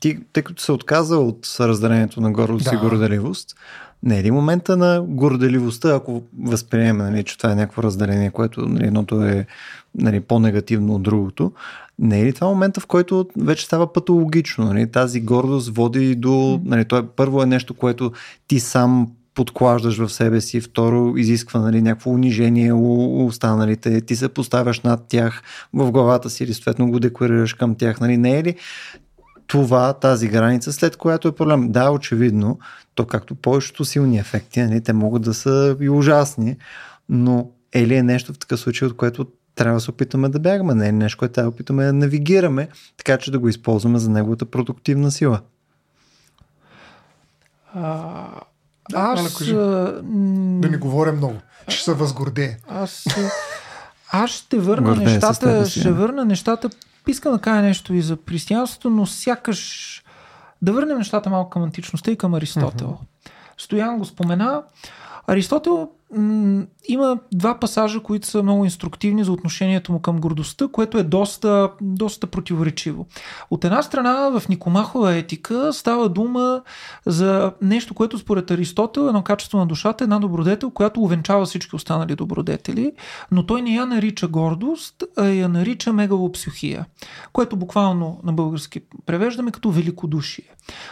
ти, тъй като се отказа от разделението на гордост да. и горделивост, не е ли момента на горделивостта, ако възприемем, нали, че това е някакво разделение, което нали, едното е нали, по-негативно от другото, не е ли това момента, в който вече става патологично? Нали? Тази гордост води до... Нали, това е, първо е нещо, което ти сам подклаждаш в себе си, второ изисква нали, някакво унижение у останалите, ти се поставяш над тях в главата си или съответно го декларираш към тях. Нали, не е ли това, тази граница, след която е проблем? Да, очевидно, то както повечето силни ефекти, нали, те могат да са и ужасни, но е ли е нещо в такъв случай, от което трябва да се опитаме да бягаме, не е нещо, което трябва да опитаме да навигираме, така че да го използваме за неговата продуктивна сила. А, да, аз... Кажи. Да не говоря много. Ще се възгордее. Аз, аз ще върна Гордея нещата, си, ще върна нещата. Искам да кажа нещо и за християнството, но сякаш да върнем нещата малко към античността и към Аристотел. Uh-huh. Стоян го спомена. Аристотел има два пасажа, които са много инструктивни за отношението му към гордостта, което е доста, доста противоречиво. От една страна, в Никомахова етика става дума за нещо, което според Аристотел е едно качество на душата, една добродетел, която увенчава всички останали добродетели, но той не я нарича гордост, а я нарича мегалопсихия, което буквално на български превеждаме като великодушие.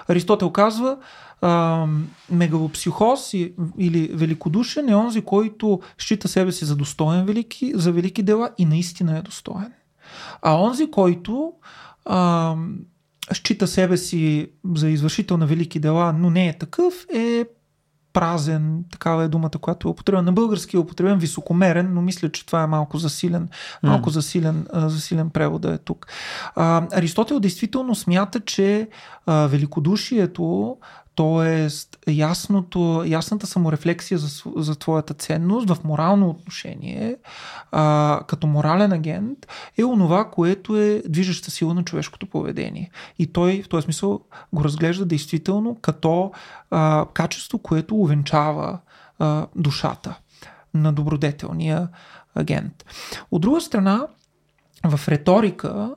Аристотел казва, а, мегалопсихоз или великодушен е онзи, който счита себе си за достоен велики, за велики дела и наистина е достоен. А онзи, който а, счита себе си за извършител на велики дела, но не е такъв, е празен, такава е думата, която е употребена. На български е употребен високомерен, но мисля, че това е малко засилен, малко засилен, засилен превод е тук. А, Аристотел действително смята, че а, великодушието Тоест, ясното, ясната саморефлексия за, за твоята ценност в морално отношение, а, като морален агент, е онова, което е движеща сила на човешкото поведение. И той в този смисъл го разглежда действително като а, качество, което увенчава а, душата на добродетелния агент. От друга страна, в риторика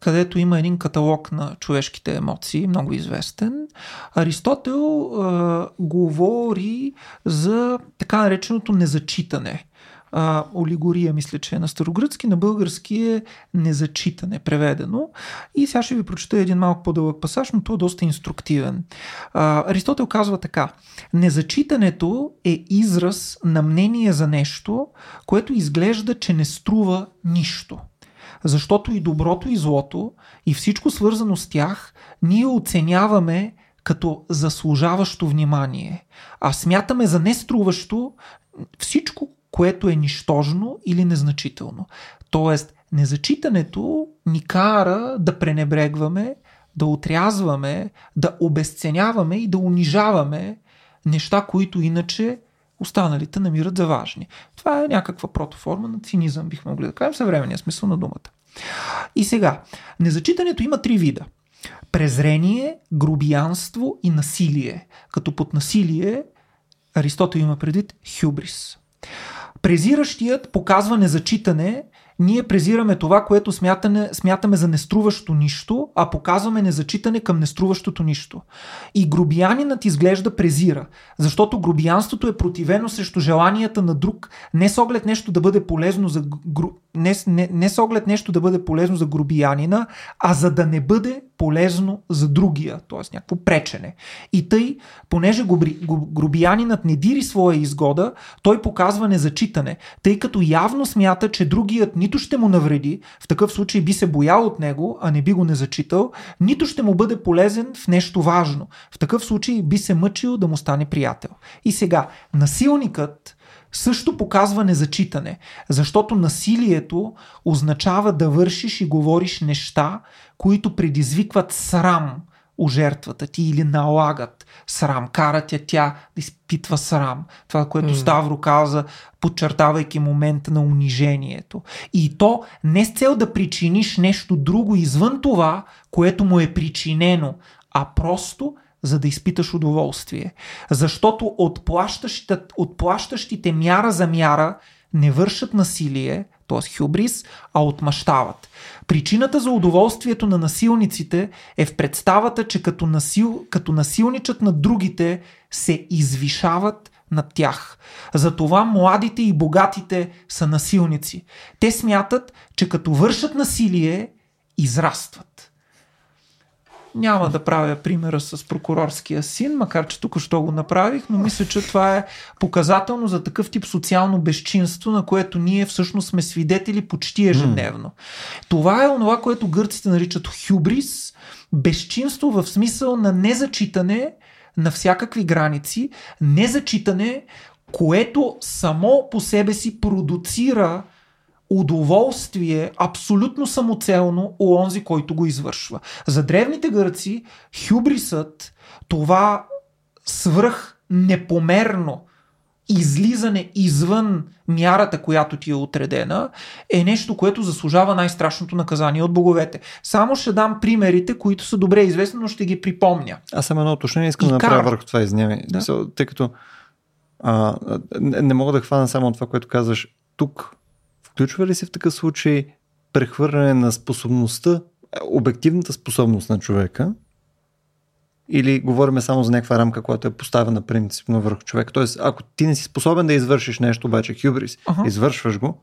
където има един каталог на човешките емоции, много известен. Аристотел а, говори за така нареченото незачитане. А, олигория, мисля, че е на старогръцки, на български е незачитане, преведено. И сега ще ви прочета един малко по-дълъг пасаж, но той е доста инструктивен. А, Аристотел казва така. Незачитането е израз на мнение за нещо, което изглежда, че не струва нищо. Защото и доброто и злото и всичко свързано с тях ние оценяваме като заслужаващо внимание, а смятаме за неструващо всичко, което е нищожно или незначително. Тоест, незачитането ни кара да пренебрегваме, да отрязваме, да обесценяваме и да унижаваме неща, които иначе останалите намират за важни. Това е някаква протоформа на цинизъм, бихме могли да кажем, съвременния смисъл на думата. И сега, незачитането има три вида. Презрение, грубиянство и насилие. Като под насилие Аристотел има предвид хюбрис. Презиращият показва незачитане ние презираме това, което смятаме, смятаме за неструващо нищо, а показваме незачитане към неструващото нищо. И грубиянинът изглежда презира, защото грубиянството е противено срещу желанията на друг, не с оглед нещо да бъде полезно за гру... не, не, не с оглед нещо да бъде полезно за грубиянина, а за да не бъде полезно за другия, т.е. някакво пречене. И тъй, понеже груби, грубиянинът не дири своя изгода, той показва незачитане, тъй като явно смята, че другият нито ще му навреди, в такъв случай би се боял от него, а не би го не зачитал, нито ще му бъде полезен в нещо важно. В такъв случай би се мъчил да му стане приятел. И сега, насилникът също показва незачитане, защото насилието означава да вършиш и говориш неща, които предизвикват срам у жертвата ти или налагат срам, карат я тя да изпитва срам. Това, което. Ставро каза, подчертавайки момента на унижението. И то не с цел да причиниш нещо друго извън това, което му е причинено, а просто за да изпиташ удоволствие. Защото отплащащите, мяра за мяра не вършат насилие, т.е. хюбрис, а отмъщават. Причината за удоволствието на насилниците е в представата, че като, насил, като насилничат над другите, се извишават над тях. Затова младите и богатите са насилници. Те смятат, че като вършат насилие, израстват. Няма да правя примера с прокурорския син, макар че тук що го направих, но мисля, че това е показателно за такъв тип социално безчинство, на което ние всъщност сме свидетели почти ежедневно. Mm. Това е онова, което гърците наричат хюбрис, безчинство в смисъл на незачитане на всякакви граници, незачитане, което само по себе си продуцира удоволствие абсолютно самоцелно у онзи, който го извършва. За древните гърци хюбрисът, това свръх непомерно излизане извън мярата, която ти е отредена, е нещо, което заслужава най-страшното наказание от боговете. Само ще дам примерите, които са добре известни, но ще ги припомня. Аз съм едно уточнение, искам да направя върху това извиняме. Да? Тъй като А, не, не мога да хвана само това, което казваш. Тук включва ли се в такъв случай прехвърляне на способността, обективната способност на човека, или говорим само за някаква рамка, която е поставена принципно върху човека. Тоест, ако ти не си способен да извършиш нещо, обаче хюбрис, ага. извършваш го.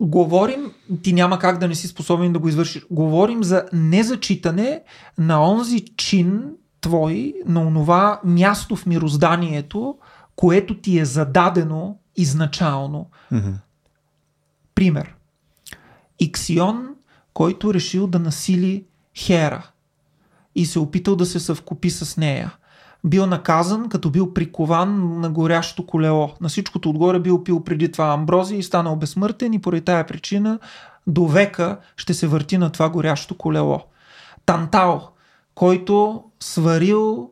Говорим, ти няма как да не си способен да го извършиш. Говорим за незачитане на онзи чин твой, на онова място в мирозданието, което ти е зададено изначално. Mm-hmm. Пример. Иксион, който решил да насили Хера и се опитал да се съвкупи с нея. Бил наказан, като бил прикован на горящо колело. На всичкото отгоре бил пил преди това амброзия и станал безсмъртен и поради тая причина до века ще се върти на това горящо колело. Тантал, който сварил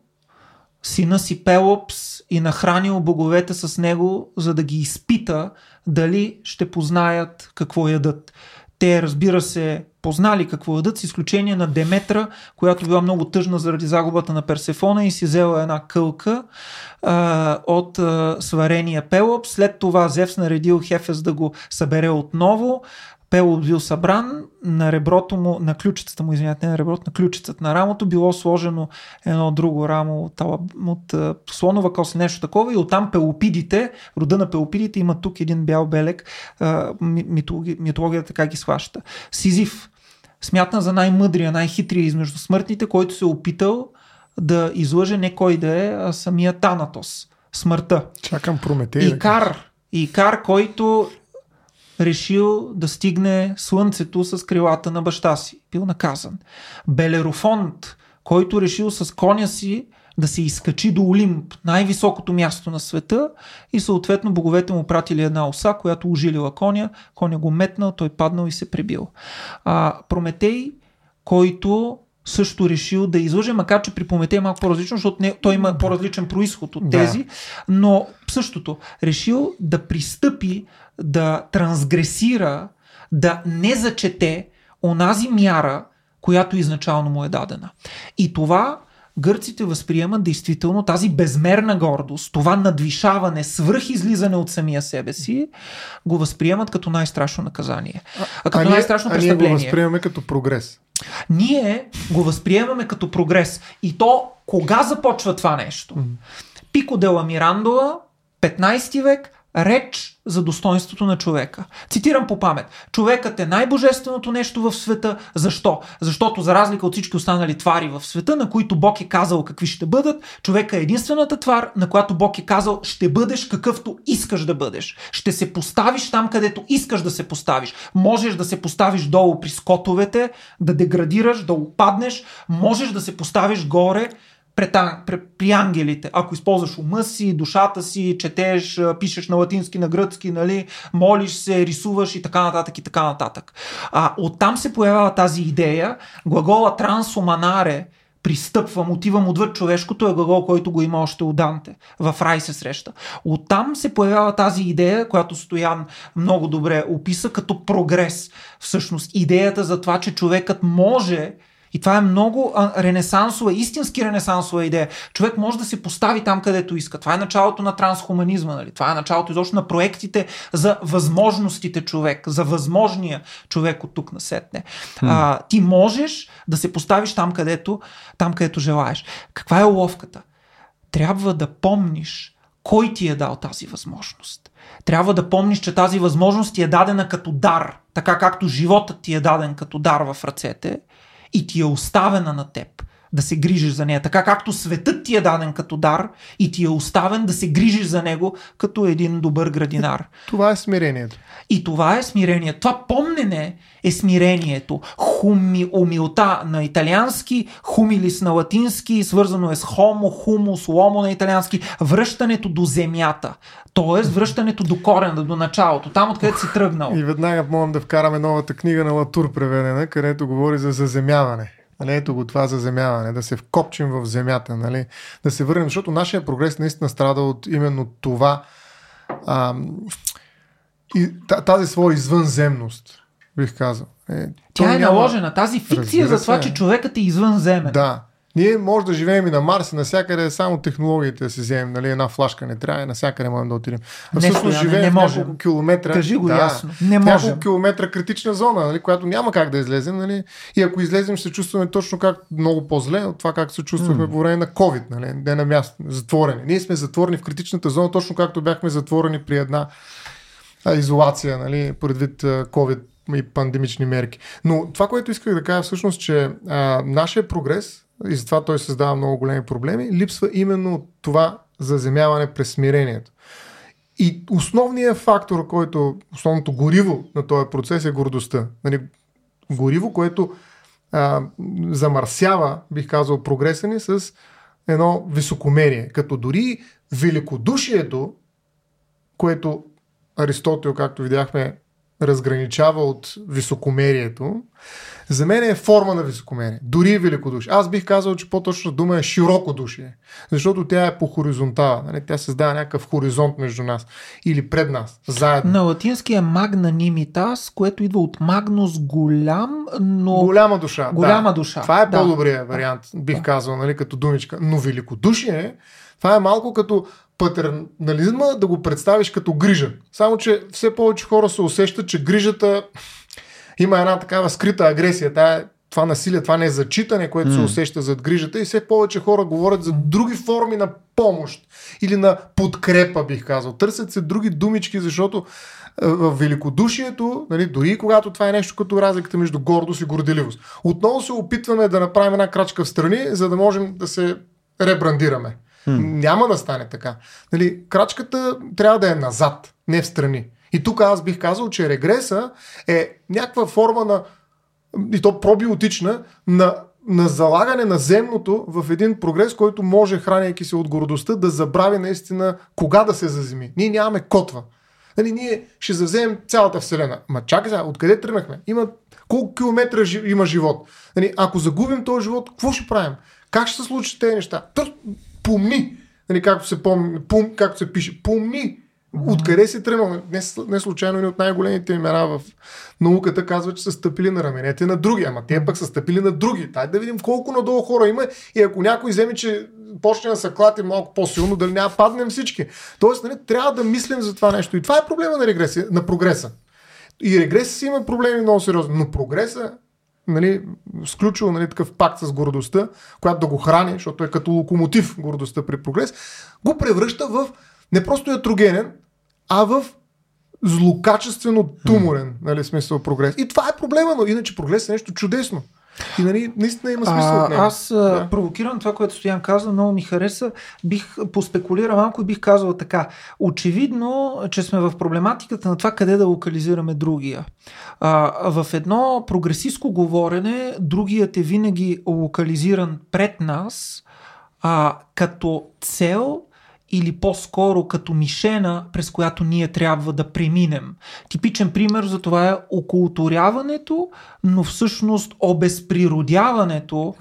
сина си Пелопс и нахранил боговете с него, за да ги изпита дали ще познаят какво ядат. Те, разбира се, познали какво ядат, с изключение на Деметра, която била много тъжна заради загубата на Персефона и си взела една кълка а, от а, сварения Пелопс. След това Зевс наредил Хефес да го събере отново. Пело бил събран, на реброто му, на ключицата му, извинете, на реброто, на ключицата на рамото било сложено едно друго рамо от, от, от слонова коса, нещо такова и оттам пелопидите, рода на пелопидите има тук един бял белек, митология, митологията така ги сваща. Сизив, смятан за най-мъдрия, най-хитрия измежду смъртните, който се е опитал да излъже не кой да е, а самия Танатос, смъртта. Чакам Прометей. Икар, Икар, който решил да стигне слънцето с крилата на баща си. Бил наказан. Белерофонт, който решил с коня си да се изкачи до Олимп, най-високото място на света и съответно боговете му пратили една оса, която ужилила коня, коня го метнал, той паднал и се пребил. А, Прометей, който също решил да излъже, макар че при Прометей е малко по-различно, защото не, той има по-различен происход от тези, да. но същото. Решил да пристъпи, да трансгресира, да не зачете онази мяра, която изначално му е дадена. И това гърците възприемат действително тази безмерна гордост, това надвишаване, свръх излизане от самия себе си, го възприемат като най-страшно наказание. А, като а най-страшно ние, престъпление. А ние го възприемаме като прогрес. Ние го възприемаме като прогрес. И то кога започва това нещо? Пико Дела Мирандола, 15 век, реч за достоинството на човека. Цитирам по памет. Човекът е най-божественото нещо в света. Защо? Защото за разлика от всички останали твари в света, на които Бог е казал какви ще бъдат, човека е единствената твар, на която Бог е казал ще бъдеш какъвто искаш да бъдеш. Ще се поставиш там, където искаш да се поставиш. Можеш да се поставиш долу при скотовете, да деградираш, да опаднеш, можеш да се поставиш горе, пред, пред, при ангелите. Ако използваш ума си, душата си, четеш, пишеш на латински, на гръцки, нали, молиш се, рисуваш и така нататък и така нататък. А, оттам се появява тази идея. Глагола трансуманаре, пристъпвам, отивам отвъд човешкото е глагол, който го има още от Данте. В рай се среща. Оттам се появява тази идея, която Стоян много добре описа като прогрес. Всъщност идеята за това, че човекът може и това е много а, ренесансова, истински ренесансова идея. Човек може да се постави там, където иска. Това е началото на трансхуманизма. Нали? Това е началото изобщо на проектите за възможностите човек, за възможния човек от тук на сетне. А, ти можеш да се поставиш там, където, там, където желаеш. Каква е уловката? Трябва да помниш кой ти е дал тази възможност. Трябва да помниш, че тази възможност ти е дадена като дар, така както животът ти е даден като дар в ръцете и ти е оставена на теб да се грижиш за нея. Така както светът ти е даден като дар и ти е оставен да се грижиш за него като един добър градинар. Това е смирението. И това е смирение. Това помнене е смирението. Хуми, умилта на италиански, хумилис на латински, свързано е с хомо, хумус, ломо на италиански. Връщането до земята. Тоест връщането до корена, до началото, там откъдето си тръгнал. И веднага можем да вкараме новата книга на Латур преведена, където говори за заземяване. Нали, ето го това заземяване, да се вкопчим в земята, нали, да се върнем, защото нашия прогрес наистина страда от именно това а, и тази своя извънземност, бих казал. Е, Тя е няма... наложена, тази фикция за това, че човекът е извънземен. Да, Ние може да живеем и на Марс, и навсякъде само технологиите да си вземем, нали, една флашка не трябва, и навсякъде можем да отидем. А всъщност живеем не, не можем. няколко километра. Кажи го да, ясно. Не можем. Няколко километра критична зона, нали, която няма как да излезем. Нали, и ако излезем, ще се чувстваме точно как много по-зле от това как се чувствахме mm. по време на COVID, нали, не на място, затворени. Ние сме затворени в критичната зона, точно както бяхме затворени при една изолация, нали, предвид COVID и пандемични мерки. Но това, което исках да кажа всъщност, че а, нашия прогрес, и затова той създава много големи проблеми, липсва именно това заземяване през смирението. И основният фактор, който, основното гориво на този процес е гордостта. Нали, гориво, което а, замърсява, бих казал, прогреса ни с едно високомерие. Като дори великодушието, което Аристотел, както видяхме, разграничава от високомерието, за мен е форма на високомерие. Дори великодушие. Аз бих казал, че по-точно дума е широкодушие. Защото тя е по хоризонтала. Нали? Тя създава някакъв хоризонт между нас. Или пред нас. Заедно. На латински е магнанимитас, което идва от магнус голям, но... Голяма душа. Голяма да. душа. Това е да. по-добрият вариант, бих да. казал, нали, като думичка. Но великодушие, това е малко като патернализма да го представиш като грижа. Само, че все повече хора се усещат, че грижата има една такава скрита агресия. Тая, това насилие, това не е зачитане, което mm. се усеща зад грижата и все повече хора говорят за други форми на помощ или на подкрепа, бих казал. Търсят се други думички, защото в великодушието, нали, дори когато това е нещо като разликата между гордост и горделивост. Отново се опитваме да направим една крачка в страни, за да можем да се ребрандираме. Hmm. Няма да стане така. Нали, крачката трябва да е назад, не в страни. И тук аз бих казал, че регреса е някаква форма на, и то пробиотична, на, на залагане на земното в един прогрес, който може, храняйки се от гордостта, да забрави наистина кога да се заземи. Ние нямаме котва. Нали, ние ще завземем цялата Вселена. Ма чакай сега, откъде тръгнахме? Има колко километра има живот? Нали, ако загубим този живот, какво ще правим? Как ще се случат тези неща? Помни, нали, както се помни, пум, както се пише, помни Откъде си тръгнал? Не, не случайно и от най-големите имена в науката казва, че са стъпили на раменете на други. Ама те пък са стъпили на други. Тай да видим колко надолу хора има и ако някой вземе, че почне да се клати малко по-силно, дали няма паднем всички. Тоест, нали, трябва да мислим за това нещо. И това е проблема на регресия, на прогреса. И регресия си има проблеми много сериозно. Но прогреса нали, сключил нали, такъв пакт с гордостта, която да го храни, защото е като локомотив гордостта при прогрес, го превръща в не просто ятрогенен, а в злокачествено туморен, нали, смисъл прогрес. И това е проблема, но иначе прогрес е нещо чудесно. И нали, наистина има смисъл. А, аз да. провокирам това, което Стоян каза, много ми хареса. Бих поспекулира малко и бих казал така. Очевидно, че сме в проблематиката на това къде да локализираме другия. А, в едно прогресистско говорене, другият е винаги локализиран пред нас, а, като цел или по-скоро като мишена, през която ние трябва да преминем. Типичен пример за това е окултуряването, но всъщност обезприродяването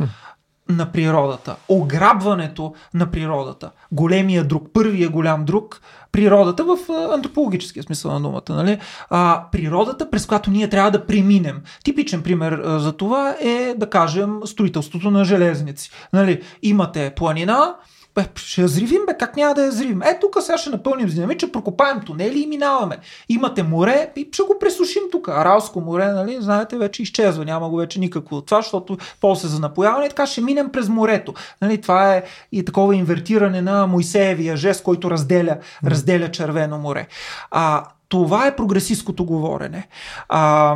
на природата, ограбването на природата. Големия друг, първия голям друг, природата в антропологическия смисъл на думата. Нали? А, природата, през която ние трябва да преминем. Типичен пример а, за това е, да кажем, строителството на железници. Нали? Имате планина, бе, ще я зривим, бе, как няма да я зривим? Е, тук сега ще напълним с динамит, ще прокопаем тунели и минаваме. Имате море, и ще го пресушим тук. Аралско море, нали, знаете, вече изчезва, няма го вече никакво от това, защото после за напояване, така ще минем през морето. Нали, това е и такова инвертиране на Моисеевия жест, който разделя, разделя Червено море. А, това е прогресистското говорене. А,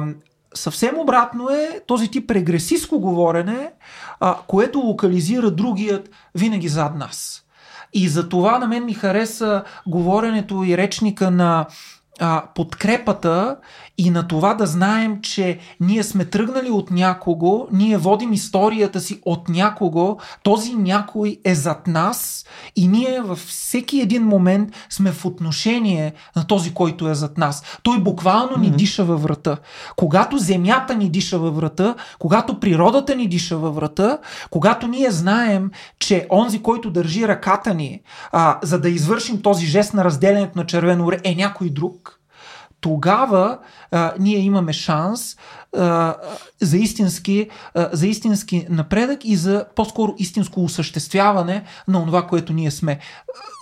съвсем обратно е този тип регресистско говорене, а, което локализира другият винаги зад нас. И за това на мен ми хареса говоренето и речника на а, подкрепата и на това да знаем, че ние сме тръгнали от някого, ние водим историята си от някого, този някой е зад нас и ние във всеки един момент сме в отношение на този, който е зад нас. Той буквално ни mm-hmm. диша във врата. Когато земята ни диша във врата, когато природата ни диша във врата, когато ние знаем, че онзи, който държи ръката ни, а, за да извършим този жест на разделянето на червено море, е някой друг, тогава а, ние имаме шанс а, за, истински, а, за истински напредък и за по-скоро истинско осъществяване на това, което ние сме.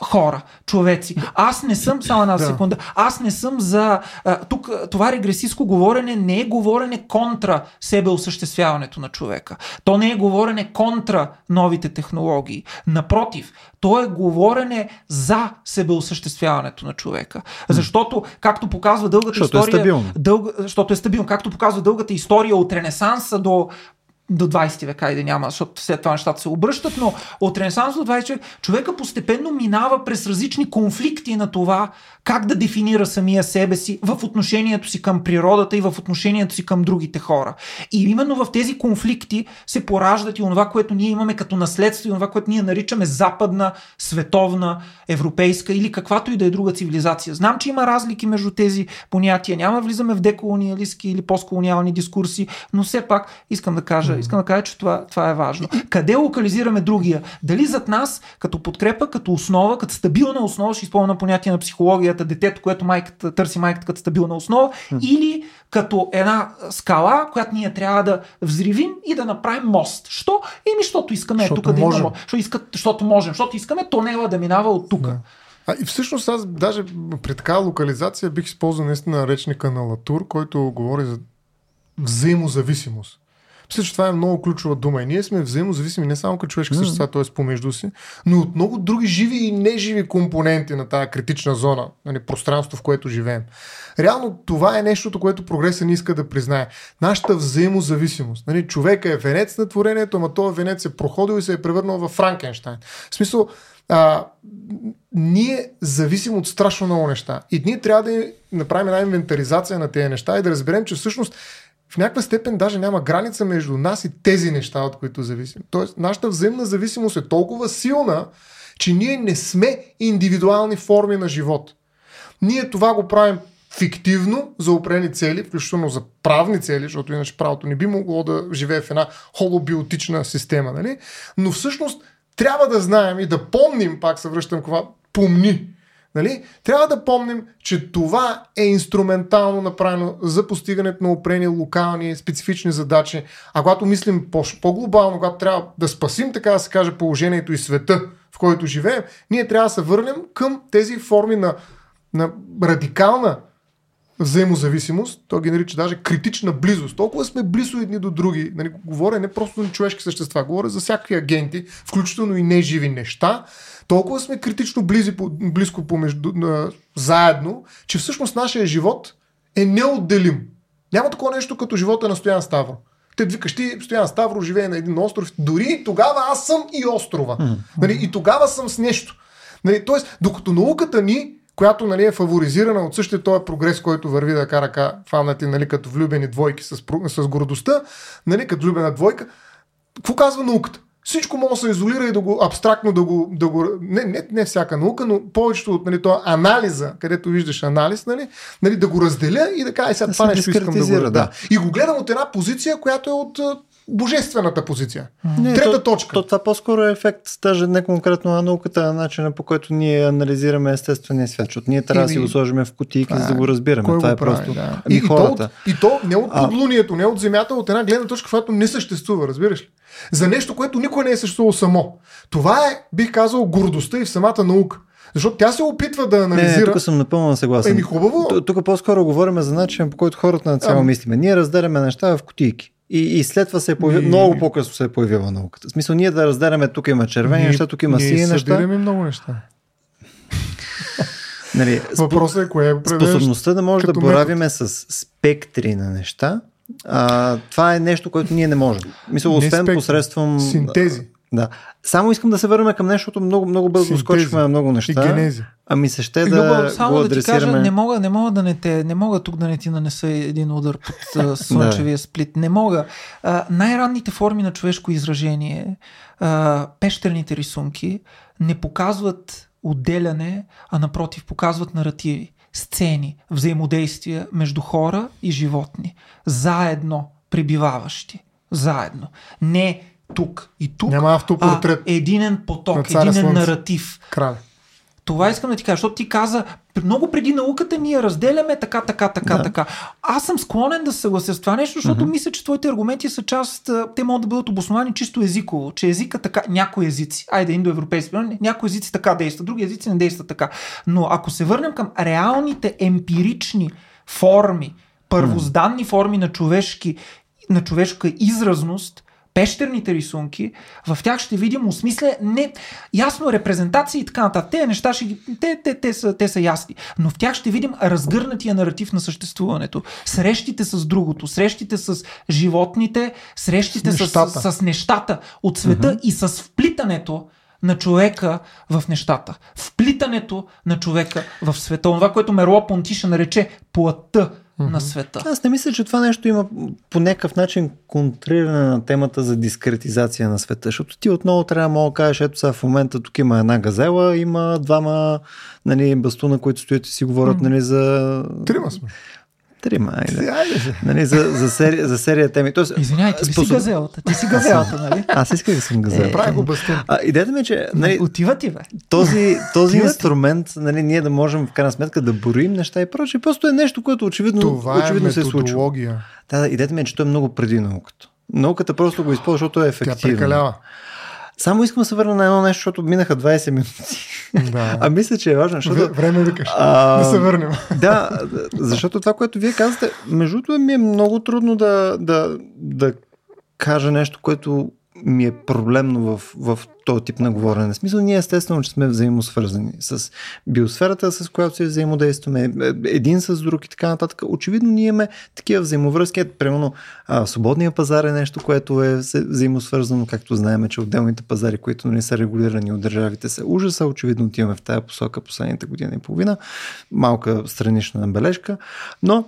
Хора, човеци. Аз не съм, само една да. секунда, аз не съм за... А, тук това регресистско говорене не е говорене контра себе осъществяването на човека. То не е говорене контра новите технологии. Напротив, то е говорене за себеосъществяването на човека. Защото, както показва дългата защото е история. Е стабилно. Дълга, защото е стабилно. Както показва дългата история от Ренесанса до до 20 века, и да няма, защото след това нещата се обръщат, но от Ренесанс до 20 век човека постепенно минава през различни конфликти на това как да дефинира самия себе си в отношението си към природата и в отношението си към другите хора. И именно в тези конфликти се пораждат и онова, което ние имаме като наследство и онова, което ние наричаме западна, световна, европейска или каквато и да е друга цивилизация. Знам, че има разлики между тези понятия. Няма влизаме в деколониалистски или постколониални дискурси, но все пак искам да кажа, искам да кажа, че това, това е важно. Къде локализираме другия? Дали зад нас, като подкрепа, като основа, като стабилна основа, ще използвам понятие на психология психологията, детето, което майката търси майката като стабилна основа, mm. или като една скала, която ние трябва да взривим и да направим мост. Що? Еми, защото искаме тук да имаме. Защото, искат, защото можем, защото искаме тонела да минава от тук. Да. А и всъщност аз даже при такава локализация бих използвал наистина речника на Латур, който говори за взаимозависимост. Мисля, че това е много ключова дума. И ние сме взаимозависими не само като човешки същества, т.е. помежду си, но и от много други живи и неживи компоненти на тази критична зона, нали, пространство, в което живеем. Реално това е нещото, което прогреса не иска да признае. Нашата взаимозависимост. Нали, човека е венец на творението, ама този венец е проходил и се е превърнал в Франкенштайн. В смисъл, а, ние зависим от страшно много неща. И ние трябва да направим една инвентаризация на тези неща и да разберем, че всъщност в някаква степен даже няма граница между нас и тези неща, от които зависим. Тоест, нашата взаимна зависимост е толкова силна, че ние не сме индивидуални форми на живот. Ние това го правим фиктивно за определени цели, включително за правни цели, защото иначе правото не би могло да живее в една холобиотична система. Нали? Но всъщност трябва да знаем и да помним, пак се връщам това, помни, Нали? Трябва да помним, че това е инструментално направено за постигането на опрени локални, специфични задачи. А когато мислим по-глобално, когато трябва да спасим, така да се каже, положението и света, в който живеем, ние трябва да се върнем към тези форми на, на радикална взаимозависимост, той ги нарича даже критична близост. Толкова сме близо едни до други. Нали, говоря не просто на човешки същества, говоря за всякакви агенти, включително и неживи неща, толкова сме критично близи, близко помежду, заедно, че всъщност нашия живот е неотделим. Няма такова нещо като живота на Стоян Ставро. Те викаш, ти Стоян Ставро живее на един остров. Дори тогава аз съм и острова. Mm-hmm. Нали, и тогава съм с нещо. Нали, тоест, докато науката ни, която нали, е фаворизирана от същия този прогрес, който върви да кара ръка фанати нали, като влюбени двойки с, с гордостта, нали, като влюбена двойка, какво казва науката? Всичко може да се изолира и да го абстрактно да го. Да го не, не, не всяка наука, но повечето от нали, това анализа, където виждаш анализ, нали, нали, да го разделя и да кажа, сега да това нещо искам да го. Да. да. И го гледам от една позиция, която е от божествената позиция. Не, Трета то, точка. То, това по-скоро е ефект, даже не конкретно на науката, а начина по който ние анализираме естествения свят, защото ние трябва да си го сложим в кутийки, за да го разбираме. Това е прави, просто. Да. И, и, хората. То, и то не от подлунието, не от земята, от една гледна точка, която не съществува, разбираш ли? За нещо, което никой не е съществувало само. Това е, бих казал, гордостта и в самата наука. Защото тя се опитва да анализира. Не, тук съм напълно съгласен. Еми хубаво. Тук по-скоро говорим за начин, по който хората на цяло мислиме. Ние разделяме неща в кутийки. И, и след това се е появила, и... много по-късно се е появила науката. В смисъл ние да разделяме, тук има червени ние, неща, тук има сини неща. Ние много неща. нали, Въпросът е кое е Способността да може да боравиме с спектри на неща, а, това е нещо, което ние не можем. Мисля, освен посредством... Синтези. Да. Само искам да се върнем към нещото. Много, много бързо скочихме на много неща. И генези. Ами се ще да Любо, само го да ти кажа, не мога, не мога да не те, не мога тук да не ти нанеса един удар под слънчевия сплит. Не мога. А, най-ранните форми на човешко изражение, а, пещерните рисунки, не показват отделяне, а напротив показват наративи, сцени, взаимодействия между хора и животни. Заедно пребиваващи. Заедно. Не тук и тук. Няма автопортрет. А единен поток, единен слънце. наратив. Крале. Това искам да ти кажа, защото ти каза, много преди науката ние разделяме така, така, така, да. така. Аз съм склонен да се съглася с това нещо, защото uh-huh. мисля, че твоите аргументи са част, те могат да бъдат обосновани чисто езиково, че езика така, някои езици, айде индоевропейски, някои езици така действат, други езици не действат така. Но ако се върнем към реалните емпирични форми, първозданни форми на човешки на човешка изразност, пещерните рисунки, в тях ще видим осмисля не ясно репрезентации и така нататък. Те неща ще ги, те, те, те, са, те са ясни, но в тях ще видим разгърнатия наратив на съществуването. Срещите с другото, срещите с животните, срещите с нещата, с, с нещата от света mm-hmm. и с вплитането на човека в нещата. Вплитането на човека в света. Това, което Мерло Понтиша нарече плътта mm-hmm. на света. Аз не мисля, че това нещо има по някакъв начин контриране на темата за дискретизация на света, защото ти отново трябва да мога да кажеш, ето сега в момента тук има една газела, има двама нали, бастуна, които стоят и си говорят mm-hmm. нали, за... Трима сме. Трима, айде. Нали, за, за, серия, за серия теми. Тоест, Извинявай, ти способ... си газелата. Ти си газелата, нали? Аз исках да съм газелата. Е, прави го бастун. А, идеята ми е, че... Нали, Отива ти, бе. Този, този инструмент, нали, ние да можем в крайна сметка да борим неща и прочее, просто е нещо, което очевидно, Това очевидно е се случва. Да, да, идеята ми е, че то е много преди науката. Науката просто го използва, защото е ефективно. Тя прекалява. Само искам да се върна на едно нещо, защото минаха 20 минути. Да. А мисля, че е важно, защото... Време викаш. А, да се върнем. Да, защото това, което вие казвате, между другото ми е много трудно да, да, да кажа нещо, което ми е проблемно в, в този тип на говорене. Смисъл, ние естествено, че сме взаимосвързани с биосферата, с която се взаимодействаме, е, един с друг и така нататък. Очевидно, ние имаме такива взаимовръзки. Примерно, а, свободния пазар е нещо, което е взаимосвързано, както знаем, че отделните пазари, които не са регулирани от държавите, са ужаса. Очевидно, отиваме в тази посока последните година и половина. Малка странична набележка. Но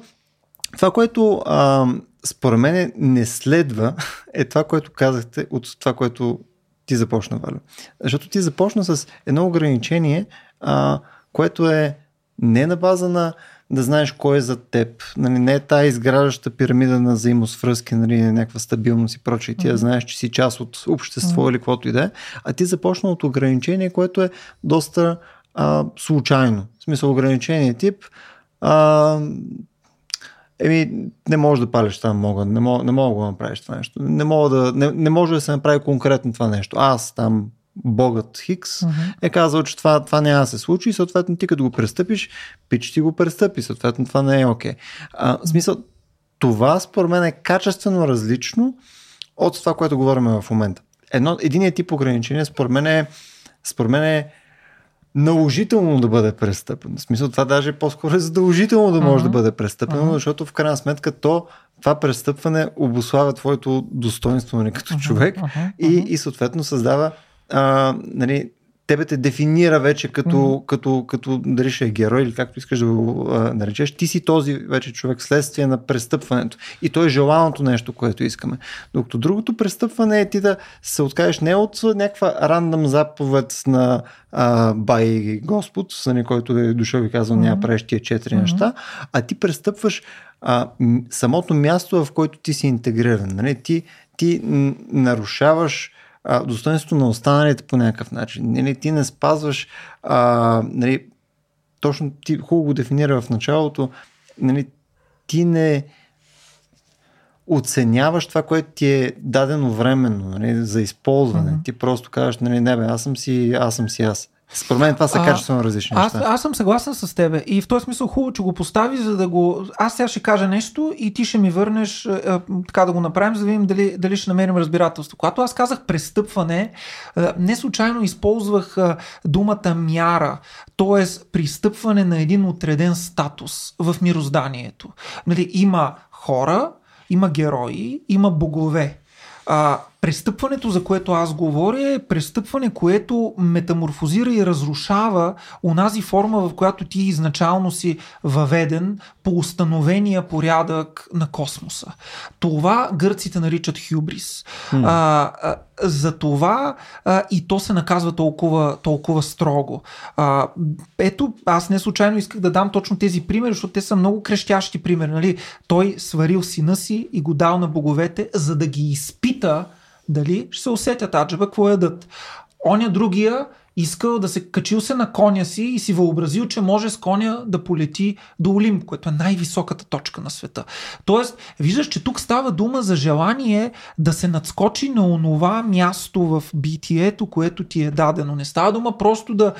това, което а, според мен не следва, е това, което казахте от това, което ти започна, Валя. Защото ти започна с едно ограничение, а, което е не на база на да знаеш кой е за теб. Нали, не е тази изграждаща пирамида на взаимосвръзки, нали, някаква стабилност и прочее. Ти mm-hmm. знаеш, че си част от общество mm-hmm. или каквото и да е. А ти започна от ограничение, което е доста а, случайно. В смисъл ограничение тип а, Еми, не може да палиш там мога, не мога, не мога да го направиш това нещо. Не, мога да, не, не може да се направи конкретно това нещо. Аз там, богът Хикс, uh-huh. е казал, че това, това няма да се случи и съответно ти като го престъпиш, пич ти го престъпи, съответно това не е окей. Okay. В смисъл, това според мен е качествено различно от това, което говорим в момента. Едно, единият тип ограничение според мен е, според мен е наложително да бъде престъпен. В смисъл това даже по-скоро е задължително да може uh-huh. да бъде престъпено, uh-huh. защото в крайна сметка то това престъпване обославя твоето достоинство нали, като uh-huh. човек uh-huh. И, и съответно създава а, нали, тебе те дефинира вече като, mm-hmm. като, като дали ще е герой или както искаш да го а, наречеш. Ти си този вече човек следствие на престъпването. И то е желаното нещо, което искаме. Докато другото престъпване е ти да се откажеш не от някаква рандъм заповед на а, бай Господ, за който е дошъл и казал, mm-hmm. няма правиш тия четири mm-hmm. неща, а ти престъпваш а, самото място, в което ти си интегриран. Нали? Ти, ти нарушаваш а, достоинството на останалите по някакъв начин. Нали, ти не спазваш, а, нали, точно ти хубаво го дефинира в началото, нали, ти не оценяваш това, което ти е дадено временно нали, за използване. Mm-hmm. Ти просто казваш, нали, не бе, аз съм си, аз съм си аз. Според мен това са качествено различни аз, неща. Аз съм съгласен с тебе и в този смисъл хубаво, че го постави, за да го... Аз сега ще кажа нещо и ти ще ми върнеш е, е, така да го направим, за да видим дали, дали ще намерим разбирателство. Когато аз казах престъпване, е, не случайно използвах е, думата мяра, т.е. пристъпване на един отреден статус в мирозданието. Нали, има хора, има герои, има богове. А, престъпването, за което аз говоря, е престъпване, което метаморфозира и разрушава онази форма, в която ти изначално си въведен по установения порядък на космоса. Това гърците наричат хюбрис. Hmm. А, а, за това а, и то се наказва толкова, толкова строго. А, ето, аз не случайно исках да дам точно тези примери, защото те са много крещящи примери. Нали? Той сварил сина си и го дал на боговете, за да ги изпита дали ще се усетят аджаба какво ядат. Оня другия искал да се качил се на коня си и си въобразил, че може с коня да полети до Олимп, което е най-високата точка на света. Тоест, виждаш, че тук става дума за желание да се надскочи на онова място в битието, което ти е дадено. Не става дума просто да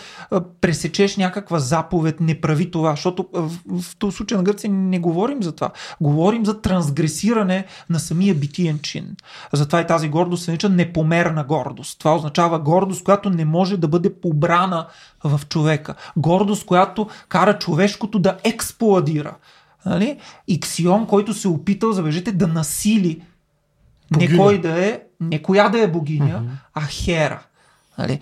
пресечеш някаква заповед, не прави това, защото в, в този случай на Гърция не говорим за това. Говорим за трансгресиране на самия битиен чин. Затова и тази гордост се нарича непомерна гордост. Това означава гордост, която не може да бъде побрана в човека. Гордост, която кара човешкото да експлодира. Нали? Иксион, който се опитал, забежете, да насили богиня. не кой да е, не коя да е богиня, mm-hmm. а Хера. Нали?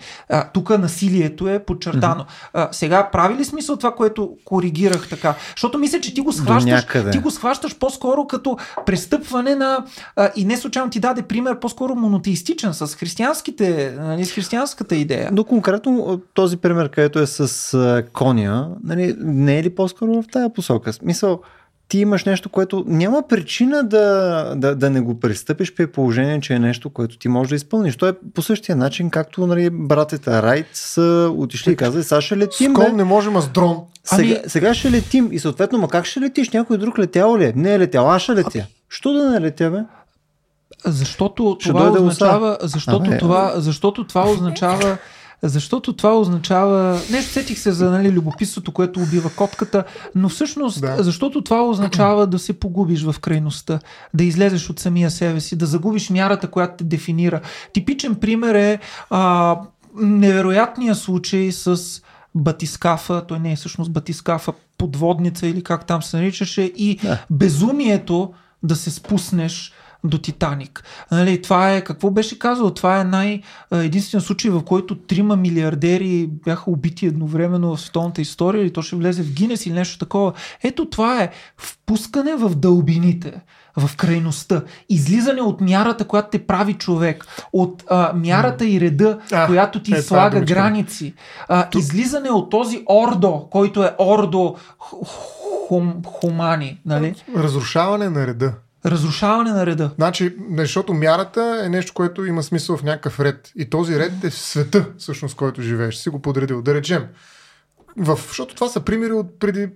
тук насилието е подчертано. Mm-hmm. А, сега прави ли смисъл това, което коригирах така? Защото мисля, че ти го схващаш, ти го схващаш по-скоро като престъпване на... А, и не случайно ти даде пример по-скоро монотеистичен с, християнските, нали, с християнската идея. Но конкретно този пример, където е с коня, нали, не е ли по-скоро в тая посока? Смисъл, ти имаш нещо, което няма причина да, да, да не го пристъпиш при положение, че е нещо, което ти можеш да изпълниш. То е по същия начин, както нали, братята Райт са отишли и казали, сега ще летим. С не можем, а с дрон. Сега, ами... сега ще летим и съответно, ма как ще летиш? Някой друг летял ли е? Не е летял, аз ще летя. Що да не летя, бе? Защото ще това означава, защото, а, това, защото това означава защото това означава... Не, сетих се за нали, любопитството, което убива котката, но всъщност, да. защото това означава да се погубиш в крайността, да излезеш от самия себе си, да загубиш мярата, която те дефинира. Типичен пример е а, невероятният случай с батискафа, той не е всъщност батискафа, подводница или как там се наричаше, и да. безумието да се спуснеш до Титаник. Нали, това е, какво беше казал? Това е най- единствен случай, в който трима милиардери бяха убити едновременно в световната история или то ще влезе в Гинес или нещо такова. Ето това е впускане в дълбините в крайността. Излизане от мярата, която те прави човек. От а, мярата и реда, а, която ти е, слага граници. А, излизане от този ордо, който е ордо хум, хумани. Нали? Разрушаване на реда. Разрушаване на реда. Значи, защото мярата е нещо, което има смисъл в някакъв ред. И този ред е в света, всъщност, който живееш. Си го подредил. Да речем. В, защото това са примери от преди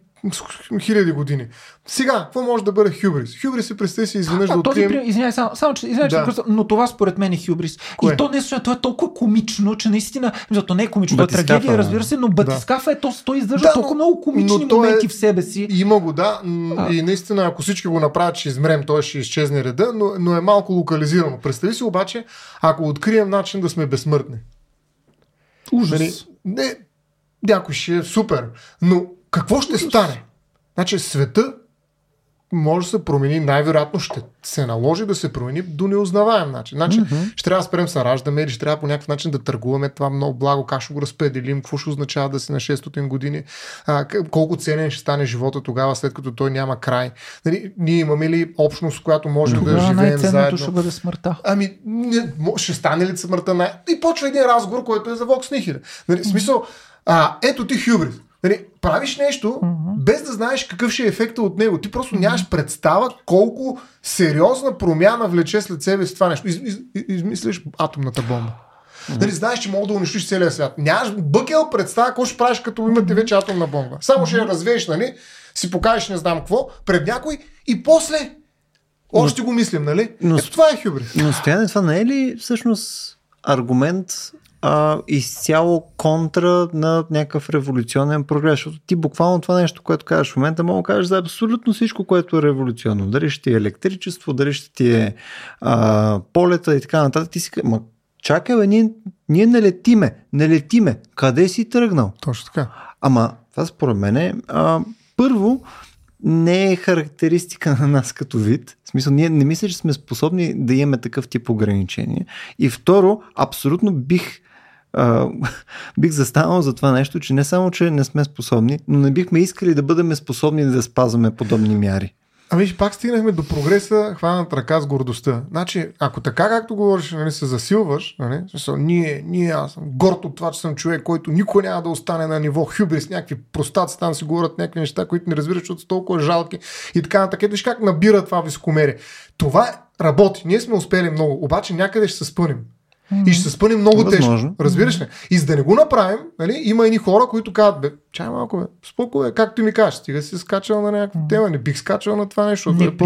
хиляди години. Сега, какво може да бъде хюбрис? Хюбрис е представи си изведнъж да открием... Този, извинявай, само, само че, извинявай, да. че, но това според мен е хюбрис. Кое? И то не това е толкова комично, че наистина, то не е комично, то е трагедия, разбира се, но Батискафа да. е то, той издържа да, толкова много комични моменти е, в себе си. Има го, да. А. И наистина, ако всички го направят, ще измрем, той ще изчезне реда, но, но е малко локализирано. Представи си обаче, ако открием начин да сме безсмъртни. Ужас. Нали, не, някой ще е супер, но какво ще стане? Значи света може да се промени, най-вероятно ще се наложи да се промени до неузнаваем начин. Значи, mm-hmm. ще трябва да спрем се раждаме или ще трябва по някакъв начин да търгуваме това много благо, как ще го разпределим, какво ще означава да си на 600 години, а, колко ценен ще стане живота тогава, след като той няма край. Нали, ние имаме ли общност, която може mm-hmm. да живеем заедно? ще бъде смъртта. Ами, не, ще стане ли смъртта? Най... И почва един разговор, който е за Вокс Нихиля. Нали, смисъл, а, ето ти хюбрис. Нали, правиш нещо, mm-hmm. без да знаеш какъв ще е ефекта от него. Ти просто нямаш представа колко сериозна промяна влече след себе си това нещо. Из, из, из, измислиш атомната бомба. Mm-hmm. Нали, знаеш, че мога да унищиш целия свят. Нямаш бъкел представа какво ще правиш, като имате вече атомна бомба. Само ще я развееш, нали? Си покажеш не знам какво пред някой и после още но, го мислим, нали? Но, Ето това е хюбрис. Но стояне, това не е ли всъщност аргумент а, изцяло контра на някакъв революционен прогрес. Защото ти буквално това нещо, което кажеш в момента, мога да кажеш за абсолютно всичко, което е революционно. Дали ще ти е електричество, дали ще ти е а, полета и така нататък. Ти си ма, чакай, бе, ние, ние не летиме, не летиме. Къде си тръгнал? Точно така. Ама, това според мен е, а, първо, не е характеристика на нас като вид. В смисъл, ние не мисля, че сме способни да имаме такъв тип ограничения. И второ, абсолютно бих бих застанал за това нещо, че не само, че не сме способни, но не бихме искали да бъдем способни да спазваме подобни мяри. Ами пак стигнахме до прогреса, хванат ръка с гордостта. Значи, ако така както говориш, нали, се засилваш, нали, смисъл, ние, ние, аз съм горд от това, че съм човек, който никой няма да остане на ниво хюбрис, някакви простаци там си говорят някакви неща, които не разбираш, защото са толкова жалки и така нататък. Виж как набира това високомерие. Това работи. Ние сме успели много, обаче някъде ще се спънем. Mm-hmm. И ще се спъне много Възможно. тежко. Разбираш ли? И за да не го направим, нали, има едни хора, които казват, бе, чай малко, бе, споко, бе, както ми кажеш, стига си скачал на някаква тема, не бих скачал на това нещо. Не е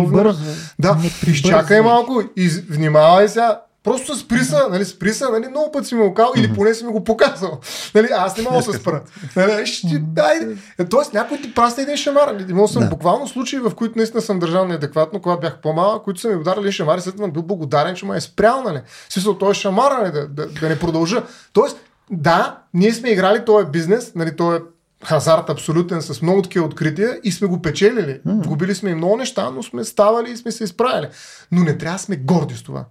Да, изчакай малко и внимавай сега, Просто с приса, нали, с приса, нали, много път си ми го казал, или поне си ми го показал. Нали, аз не мога да се спра. Нали, ще, дай. Е, тоест, някой ти прасна един шамар. Имал съм да. буквално случаи, в които наистина съм държал неадекватно, когато бях по-малък, които са ми ударили шамар и след това бил благодарен, че ме е спрял, нали. Смисъл, той е шамар, нали, да, да, да, не продължа. Тоест, да, ние сме играли този бизнес, нали, този хазарт абсолютен с много такива открития и сме го печелили. Mm. Губили сме и много неща, но сме ставали и сме се изправили. Но не трябва да сме горди с това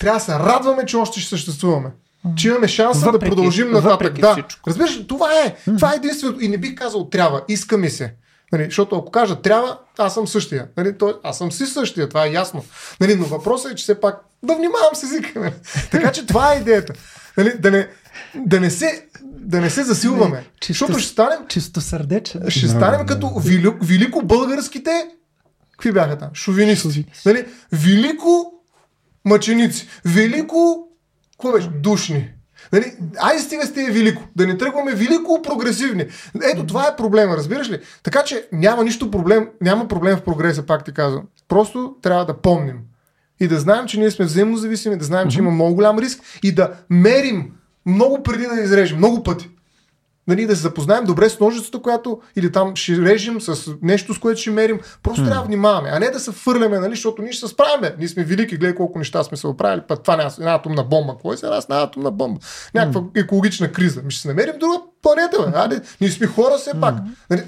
трябва да се радваме, че още ще съществуваме. Че имаме шанса въпреки, да продължим нататък. Да. Всичко. Разбираш, това е. Това е единственото. И не бих казал трябва, иска ми се. Нали, защото ако кажа трябва, аз съм същия. Нали, то, аз съм си същия, това е ясно. Нали, но въпросът е, че все пак да внимавам с езика. Нали. Така че това е идеята. Нали, да, не, да, не се, да не се засилваме. Не, чисто, защото ще станем. Чисто сърдече. Ще станем като велико, велико българските. Какви бяха там? Шовинисти. Нали, велико мъченици. Велико, какво беше? Душни. Нали? Ай стига сте велико. Да не тръгваме велико прогресивни. Ето това е проблема, разбираш ли? Така че няма нищо проблем, няма проблем в прогреса, пак ти казвам. Просто трябва да помним. И да знаем, че ние сме взаимно зависими, да знаем, че има много голям риск и да мерим много преди да изрежем, много пъти нали, да се запознаем добре с ножицата, която или там ще режем с нещо, с което ще мерим. Просто mm. трябва да внимаваме, а не да се фърляме, нали, защото ние ще се справим. Ние сме велики, гледай колко неща сме се оправили, път това не е една атомна бомба. Кой е сега една атомна бомба? Някаква mm. екологична криза. Ми ще се намерим друга планета, бе. Али, ние сме хора все пак. Mm. Нали?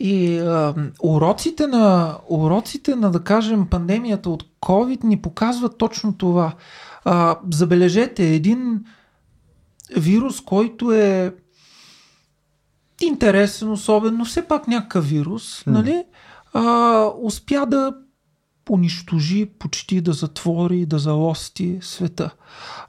И а, уроците, на, уроците на, да кажем, пандемията от COVID ни показват точно това. А, забележете, един вирус, който е интересен, особено, все пак някакъв вирус, mm. нали, а, успя да унищожи, почти да затвори, да залости света.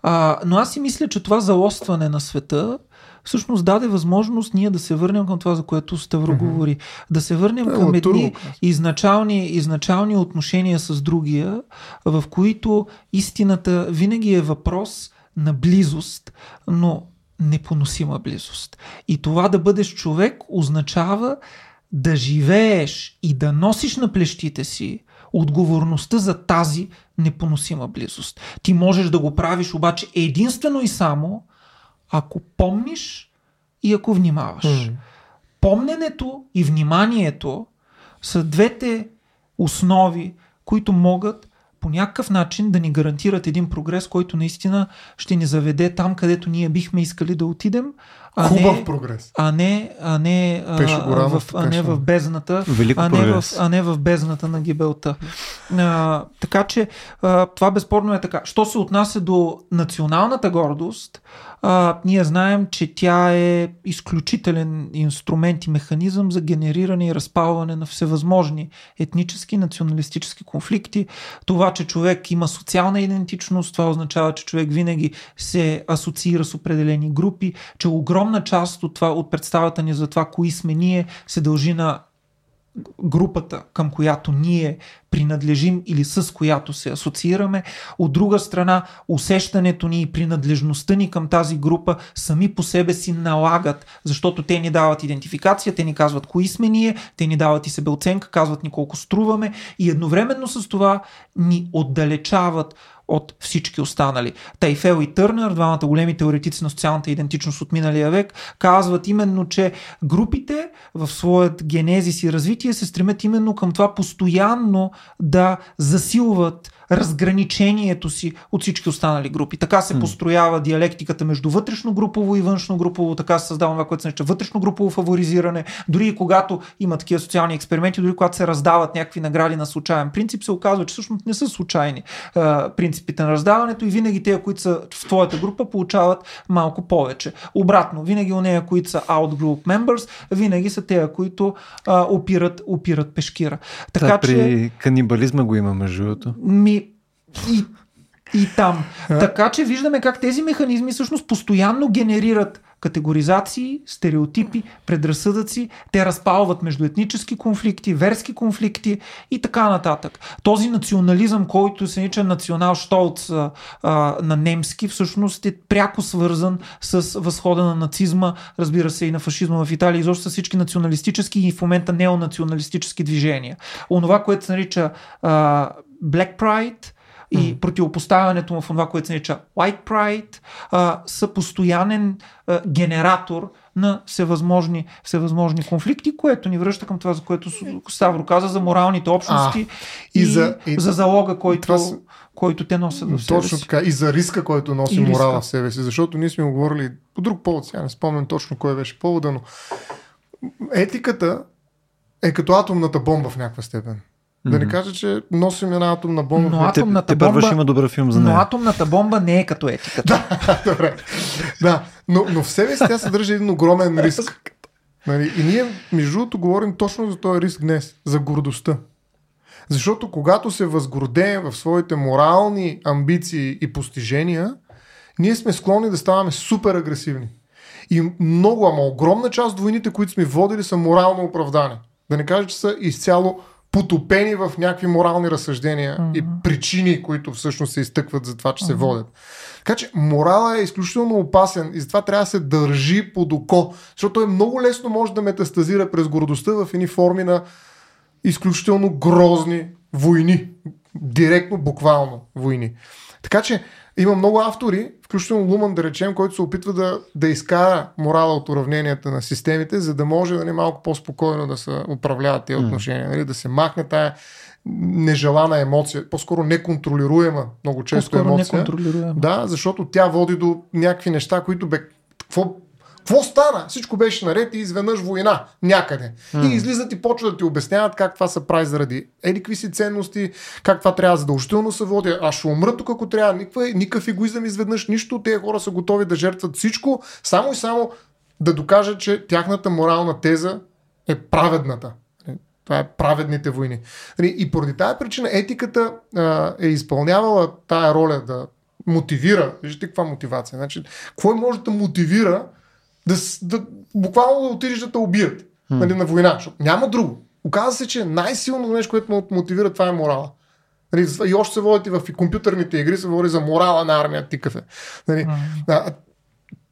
А, но аз си мисля, че това залостване на света всъщност даде възможност ние да се върнем към това, за което Ставро mm-hmm. говори. Да се върнем е, към едни изначални, изначални отношения с другия, в които истината винаги е въпрос на близост, но непоносима близост. И това да бъдеш човек означава да живееш и да носиш на плещите си отговорността за тази непоносима близост. Ти можеш да го правиш обаче единствено и само ако помниш и ако внимаваш. Mm. Помненето и вниманието са двете основи, които могат по някакъв начин да ни гарантират един прогрес, който наистина ще ни заведе там, където ние бихме искали да отидем. А Хубав не, прогрес. А не, а не, а, в, а не в бездната. а не в, а не в бездната на гибелта. А, така че а, това безспорно е така. Що се отнася до националната гордост, а, ние знаем, че тя е изключителен инструмент и механизъм за генериране и разпалване на всевъзможни етнически, националистически конфликти. Това, че човек има социална идентичност, това означава, че човек винаги се асоциира с определени групи, че огромна част от, това, от представата ни за това, кои сме ние, се дължи на групата, към която ние принадлежим или с която се асоциираме. От друга страна, усещането ни и принадлежността ни към тази група сами по себе си налагат, защото те ни дават идентификация, те ни казват кои сме ние, те ни дават и себеоценка, казват ни колко струваме и едновременно с това ни отдалечават от всички останали. Тайфел и Търнер, двамата големи теоретици на социалната идентичност от миналия век, казват именно, че групите в своят генезис и развитие се стремят именно към това постоянно да засилват разграничението си от всички останали групи. Така се построява диалектиката между вътрешно групово и външно групово, така се създава това, което се нарича вътрешно групово фаворизиране. Дори и когато има такива социални експерименти, дори когато се раздават някакви награди на случайен принцип, се оказва, че всъщност не са случайни а, принципите на раздаването и винаги те, които са в твоята група, получават малко повече. Обратно, винаги у нея, които са outgroup members, винаги са те, които а, опират, опират пешкира. Така, да, че, при канибализма го има между другото. Ми, и, и там. Така че виждаме как тези механизми всъщност постоянно генерират категоризации, стереотипи, предразсъдъци, те разпалват между етнически конфликти, верски конфликти и така нататък. Този национализъм, който се нарича национал Штолц а, на немски, всъщност е пряко свързан с възхода на нацизма, разбира се и на фашизма в Италия, изобщо с всички националистически и в момента неонационалистически движения. Онова, което се нарича а, Black Pride, и противопоставянето му в това, което се нарича White Pride, а, са постоянен а, генератор на всевъзможни, всевъзможни конфликти, което ни връща към това, за което Ставро каза, за моралните общности а, и, и, за, и за залога, който, това, който те носят в себе Точно си. така, и за риска, който носи и морала риска. в себе си, защото ние сме говорили по друг повод, сега не спомням точно кой беше повода, но етиката е като атомната бомба в някаква степен. Да не кажа, че носим една атомна бомба. Но атомната те, бомба... Те има добър филм за нея. Но атомната бомба не е като етиката. да, добре. Да, но, но в себе си тя съдържа един огромен риск. Нали? И ние, между другото, говорим точно за този риск днес. За гордостта. Защото когато се възгордеем в своите морални амбиции и постижения, ние сме склонни да ставаме супер агресивни. И много, ама огромна част от войните, които сме водили, са морално оправдани. Да не кажа, че са изцяло потопени в някакви морални разсъждения mm-hmm. и причини, които всъщност се изтъкват за това, че mm-hmm. се водят. Така че морала е изключително опасен и затова трябва да се държи под око, защото е много лесно може да метастазира през гордостта в едни форми на изключително грозни войни. Директно, буквално войни. Така че има много автори, включително Луман, да речем, който се опитва да, да изкара морала от уравненията на системите, за да може да не малко по-спокойно да се управляват тези отношения, нали? да се махне тая нежелана емоция, по-скоро неконтролируема, много често по-скоро емоция. Да, защото тя води до някакви неща, които бе, какво какво стана? Всичко беше наред и изведнъж война някъде. Mm. И излизат и почват да ти обясняват как това се прави заради еди какви си ценности, как това трябва задължително се води. Аз ще умра тук, ако трябва. Никакъв, никакъв егоизъм изведнъж, нищо. Тези хора са готови да жертват всичко, само и само да докажат, че тяхната морална теза е праведната. Това е праведните войни. Нали, и поради тази причина етиката а, е изпълнявала тая роля да мотивира. Виждате каква мотивация. Значи, кой може да мотивира да, да буквално да отидеш да те убият hmm. нали, на война, защото няма друго. Оказва се, че най-силното нещо, което ме мотивира, това е морала. Нали, и още се водят и в компютърните игри, се говори за морала на армия, тикъв е. Нали, hmm.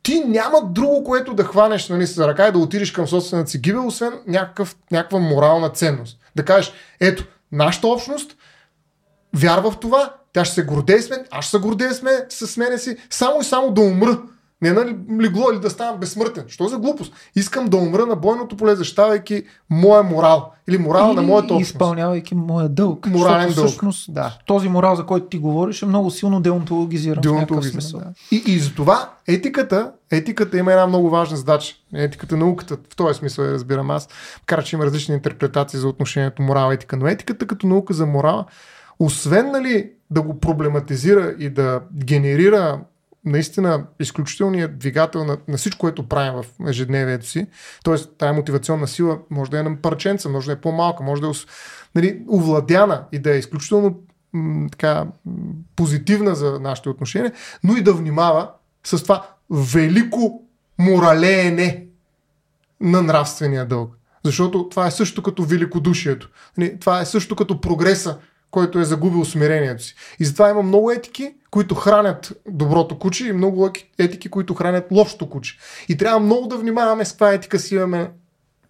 ти няма друго, което да хванеш нали, с ръка и да отидеш към собствената си гибел, освен някакъв, някаква морална ценност. Да кажеш, ето, нашата общност вярва в това, тя ще се гордее с мен, аз ще се гордея с мен, с мене си, само и само да умра не на легло или да ставам безсмъртен. Що за глупост? Искам да умра на бойното поле, защитавайки моя морал. Или морал на моята общност. изпълнявайки моя дълг. Морален дълг. Всъщност, да. този морал, за който ти говориш, е много силно деонтологизиран. Деонтологизиран, да. И, и за това етиката, етиката има една много важна задача. Етиката, науката, в този смисъл я разбирам аз. Кара, че има различни интерпретации за отношението морал-етика, но етиката като наука за морала, освен нали, да го проблематизира и да генерира наистина изключителният двигател на, на всичко, което правим в ежедневието си. Тоест, тая мотивационна сила може да е на парченца, може да е по-малка, може да е нали, увладяна и да е изключително м, така, позитивна за нашите отношения, но и да внимава с това велико моралеене на нравствения дълг. Защото това е също като великодушието. Нали, това е също като прогреса който е загубил смирението си. И затова има много етики, които хранят доброто куче и много етики, които хранят лошото куче. И трябва много да внимаваме с каква етика си имаме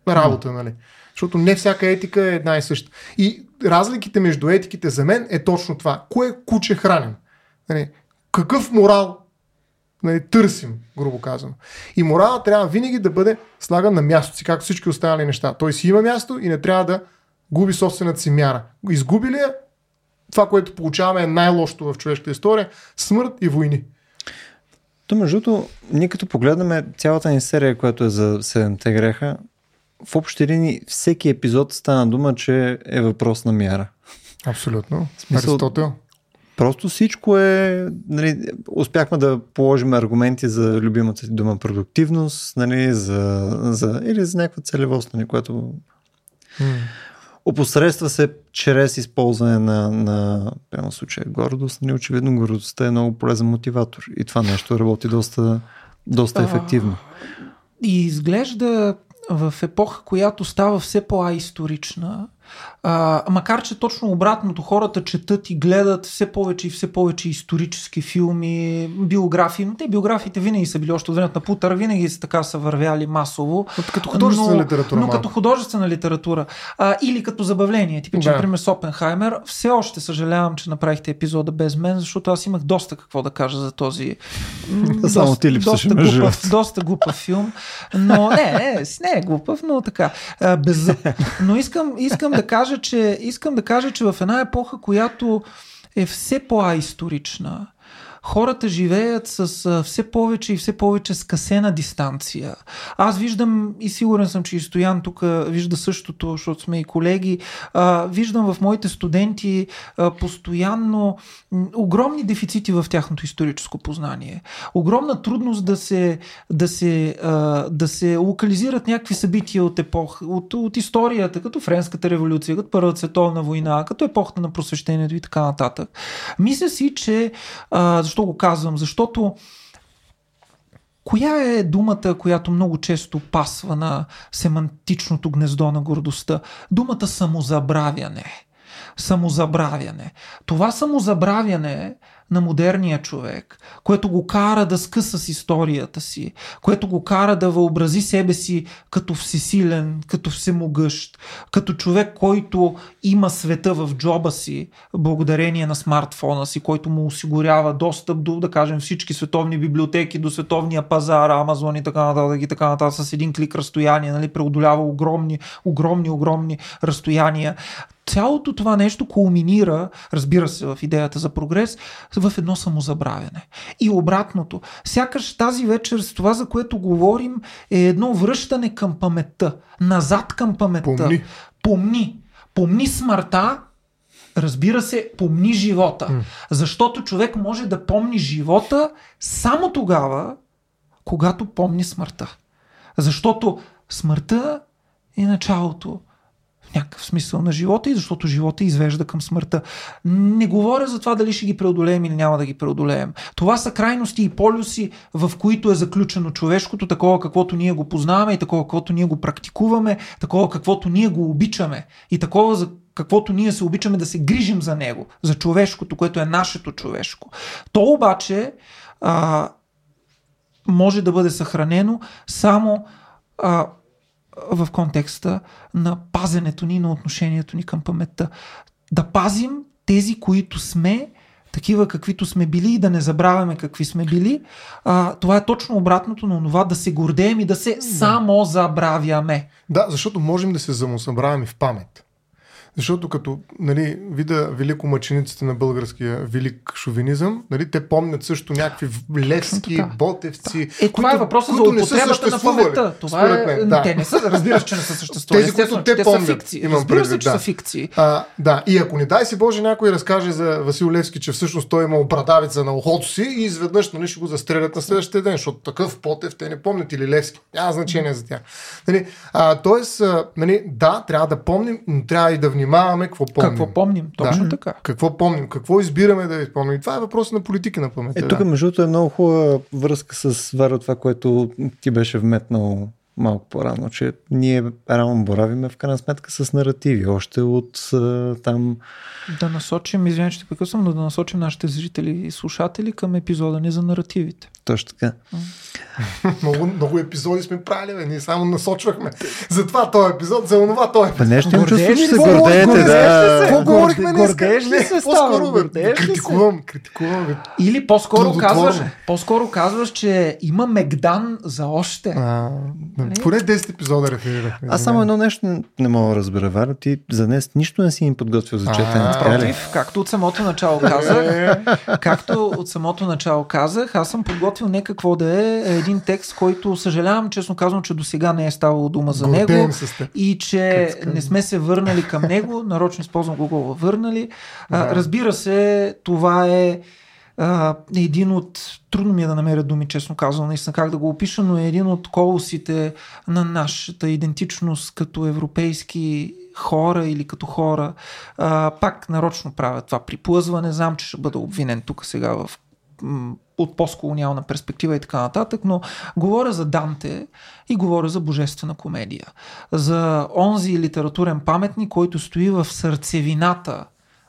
работа, нали? Защото не всяка етика е една и съща. И разликите между етиките за мен е точно това. Кое куче храним? Нали? Какъв морал нали, търсим, грубо казано. И морала трябва винаги да бъде слаган на място си, както всички останали неща. Той си има място и не трябва да губи собствената си мяра. Изгуби ли я, това, което получаваме е най-лошото в човешката история смърт и войни. То между другото, ние като погледнем цялата ни серия, която е за седемте греха, в общи линии всеки епизод стана дума, че е въпрос на мяра. Абсолютно. Смисъл, Аристотел. Просто всичко е... Нали, успяхме да положим аргументи за любимата си дума продуктивност, нали, за, за, или за някаква целевост, нали, която... Mm опосредства се чрез използване на, на прямо случая гордост. Нали, очевидно гордостта е много полезен мотиватор и това нещо работи доста, доста ефективно. И изглежда в епоха, която става все по-аисторична, а, макар, че точно обратното, хората четат и гледат все повече и все повече исторически филми, биографии, но те биографиите винаги са били още от времето на Путър, винаги са така са вървяли масово. Но като художествена но, литература. Но като художествена литература. А, или като забавление. Типичен да. пример с Опенхаймер. Все още съжалявам, че направихте епизода без мен, защото аз имах доста какво да кажа за този Само ти доста, глупав, доста глупав филм. Но не, не, не е глупав, но така. Без... Но искам, искам да кажа, че, искам да кажа, че в една епоха, която е все по-исторична, хората живеят с все повече и все повече скъсена дистанция. Аз виждам и сигурен съм, че и Стоян тук вижда същото, защото сме и колеги. Виждам в моите студенти постоянно огромни дефицити в тяхното историческо познание. Огромна трудност да се, да се, да се локализират някакви събития от епох, от, от историята, като Френската революция, като Първата световна война, като епохата на просвещението и така нататък. Мисля си, че а, защо го казвам? Защото коя е думата, която много често пасва на семантичното гнездо на гордостта? Думата самозабравяне. Самозабравяне. Това самозабравяне на модерния човек, което го кара да скъса с историята си, което го кара да въобрази себе си като всесилен, като всемогъщ, като човек, който има света в джоба си, благодарение на смартфона си, който му осигурява достъп до, да кажем, всички световни библиотеки, до световния пазар, Амазон и така нататък и така нататък, с един клик разстояние, нали, преодолява огромни, огромни, огромни разстояния цялото това нещо кулминира, разбира се, в идеята за прогрес, в едно самозабравяне. И обратното. Сякаш тази вечер с това, за което говорим, е едно връщане към паметта. Назад към паметта. Помни. Помни. Помни смъртта, разбира се, помни живота. Mm. Защото човек може да помни живота само тогава, когато помни смъртта. Защото смъртта е началото някакъв смисъл на живота и защото живота извежда към смъртта. Не говоря за това дали ще ги преодолеем или няма да ги преодолеем. Това са крайности и полюси, в които е заключено човешкото, такова каквото ние го познаваме и такова каквото ние го практикуваме, такова каквото ние го обичаме и такова за каквото ние се обичаме да се грижим за него, за човешкото, което е нашето човешко. То обаче а, може да бъде съхранено само а, в контекста на пазенето ни, на отношението ни към паметта. Да пазим тези, които сме, такива каквито сме били и да не забравяме какви сме били. А, това е точно обратното на това да се гордеем и да се само забравяме. Да, защото можем да се самозабравяме в памет. Защото като нали, вида великомъчениците на българския велик шовинизъм, нали, те помнят също някакви лески, ботевци. Е, това е въпросът за употребата на паметта. Това е... мен, да. Те не са, разбира се, че не са съществували. Тези, които те, те помнят, са фикции. Имам разбира предвид, се, че да. са фикции. А, да, и ако не дай си Боже някой разкаже за Васил Левски, че всъщност той е имал брадавица на ухото си и изведнъж нали, ще го застрелят на следващия ден, защото такъв потев те не помнят или Левски. Няма значение за тях. Нали, а, тоест, нали, да, трябва да помним, но трябва и да внимаваме внимаваме какво помним. Какво помним, точно да. така. Какво помним, какво избираме да изпомним. И това е въпрос на политика на паметта. Е, тук, между другото, е много хубава връзка с Варо, това, което ти беше вметнал малко по-рано, че ние рано боравиме в крайна сметка с наративи, още от там... Да насочим, извиня, че те прекъсвам, но да насочим нашите зрители и слушатели към епизода ни за наративите. Точно така. много, много епизоди сме правили, бе. ние само насочвахме. Затова този епизод, за онова този епизод. Нещо им чувствам, че се гордеете, да. Какво говорихме днес? Гордееш ли се по-скоро, бе? Критикувам, критикувам, бе. Или по-скоро казваш, по-скоро казваш, че има Мегдан за още. А, нали? поне 10 епизода реферирахме. Аз само едно нещо не мога да разбера, Валя. Ти за днес нищо не си им подготвил за четене. Против, както от самото начало казах, е. както от самото начало казах, аз съм подготвил не какво да е един текст, който съжалявам, честно казвам, че до сега не е ставало дума за него и че не сме се върнали към него. Нарочно използвам го върнали. Да. А, разбира се, това е а, един от, трудно ми е да намеря думи, честно казвам, наистина как да го опиша, но е един от колосите на нашата идентичност като европейски хора или като хора. А, пак нарочно правя това приплъзване. Знам, че ще бъда обвинен тук сега в от постколониална перспектива и така нататък, но говоря за Данте и говоря за божествена комедия. За онзи литературен паметник, който стои в сърцевината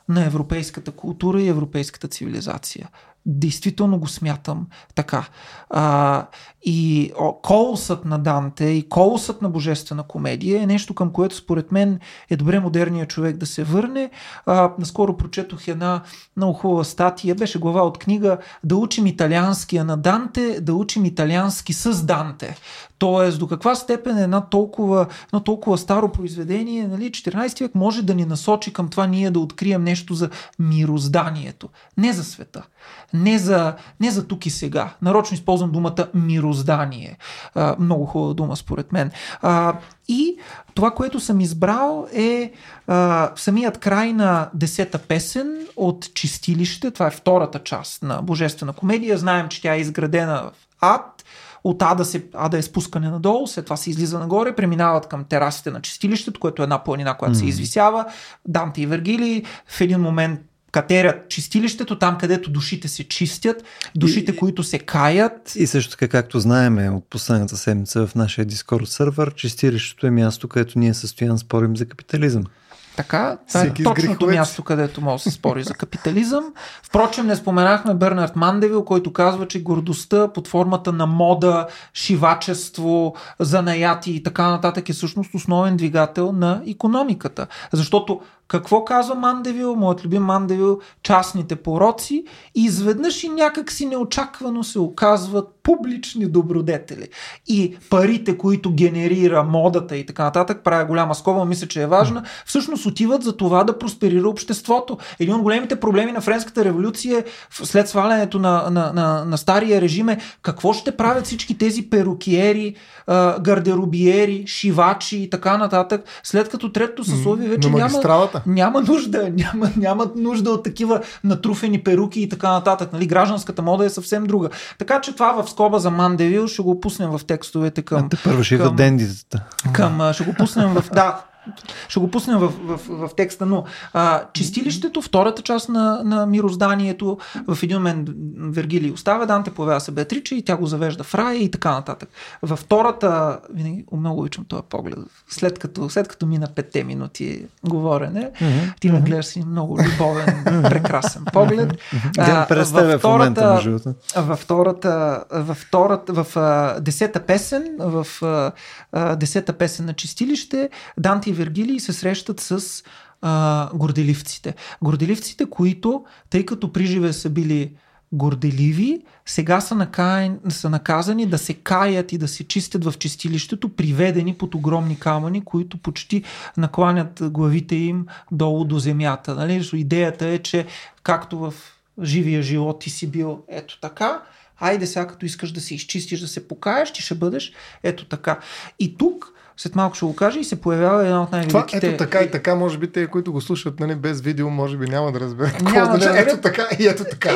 на европейската култура и европейската цивилизация. Действително го смятам така. А, и о, колосът на Данте и колосът на Божествена комедия е нещо към което според мен е добре модерният човек да се върне. А, наскоро прочетох една много хубава статия, беше глава от книга Да учим италианския на Данте, да учим италиански с Данте. Тоест, до каква степен е една толкова, едно толкова старо произведение, нали, 14 век може да ни насочи към това ние да открием нещо за мирозданието. Не за света. Не за, не за тук и сега. Нарочно използвам думата мироздание. А, много хубава дума, според мен. А, и това, което съм избрал е а, самият край на десета песен от Чистилище. Това е втората част на Божествена комедия. Знаем, че тя е изградена в ад от Ада, се, Ада е спускане надолу, след това се излиза нагоре, преминават към терасите на чистилището, което е една планина, която mm. се извисява. Данте и Вергили в един момент катерят чистилището, там където душите се чистят, душите, и, които се каят. И също така, както знаеме от последната седмица в нашия Discord сервер, чистилището е място, където ние състоян спорим за капитализъм. Така, това е точното място, където може да се спори за капитализъм. Впрочем, не споменахме Бернард Мандевил, който казва, че гордостта под формата на мода, шивачество, занаяти и така нататък е всъщност основен двигател на економиката. Защото какво казва Мандевил, моят любим Мандевил, частните пороци и изведнъж и някак си неочаквано се оказват публични добродетели. И парите, които генерира модата и така нататък, правя голяма скоба, мисля, че е важна, всъщност отиват за това да просперира обществото. Един от големите проблеми на Френската революция след свалянето на, на, на, на стария режим е какво ще правят всички тези перукиери, гардеробиери, шивачи и така нататък, след като третото съсловие вече няма, няма нужда, няма, няма нужда от такива натруфени перуки и така нататък. Нали? Гражданската мода е съвсем друга. Така че това в скоба за Мандевил ще го пуснем в текстовете към... А те първо ще към, дендитата. Към, ще го пуснем в... Да, ще го пуснем в, в, в текста, но а, чистилището, втората част на, на мирозданието, в един момент Вергилий оставя Данте, появява се Беатрича и тя го завежда в рая и така нататък. Във втората, винаги много обичам този поглед, след като, след като мина петте минути говорене, mm-hmm. ти ме гледаш си много любовен, прекрасен поглед. А, във втората, във втората, във втората, в десета песен, в десета песен на чистилище, Данте и Вергилий се срещат с а, горделивците. Горделивците, които, тъй като приживе са били горделиви, сега са, накаян, са наказани да се каят и да се чистят в чистилището, приведени под огромни камъни, които почти накланят главите им долу до земята. Нали? Идеята е, че както в живия живот ти си бил ето така, айде сега като искаш да се изчистиш, да се покаеш, ти ще бъдеш ето така. И тук след малко ще го кажа и се появява една от най-великите... Това, ето така и така, може би те, които го слушат нали, без видео, може би няма да разберат. Няма да разберат. Ето така и ето така.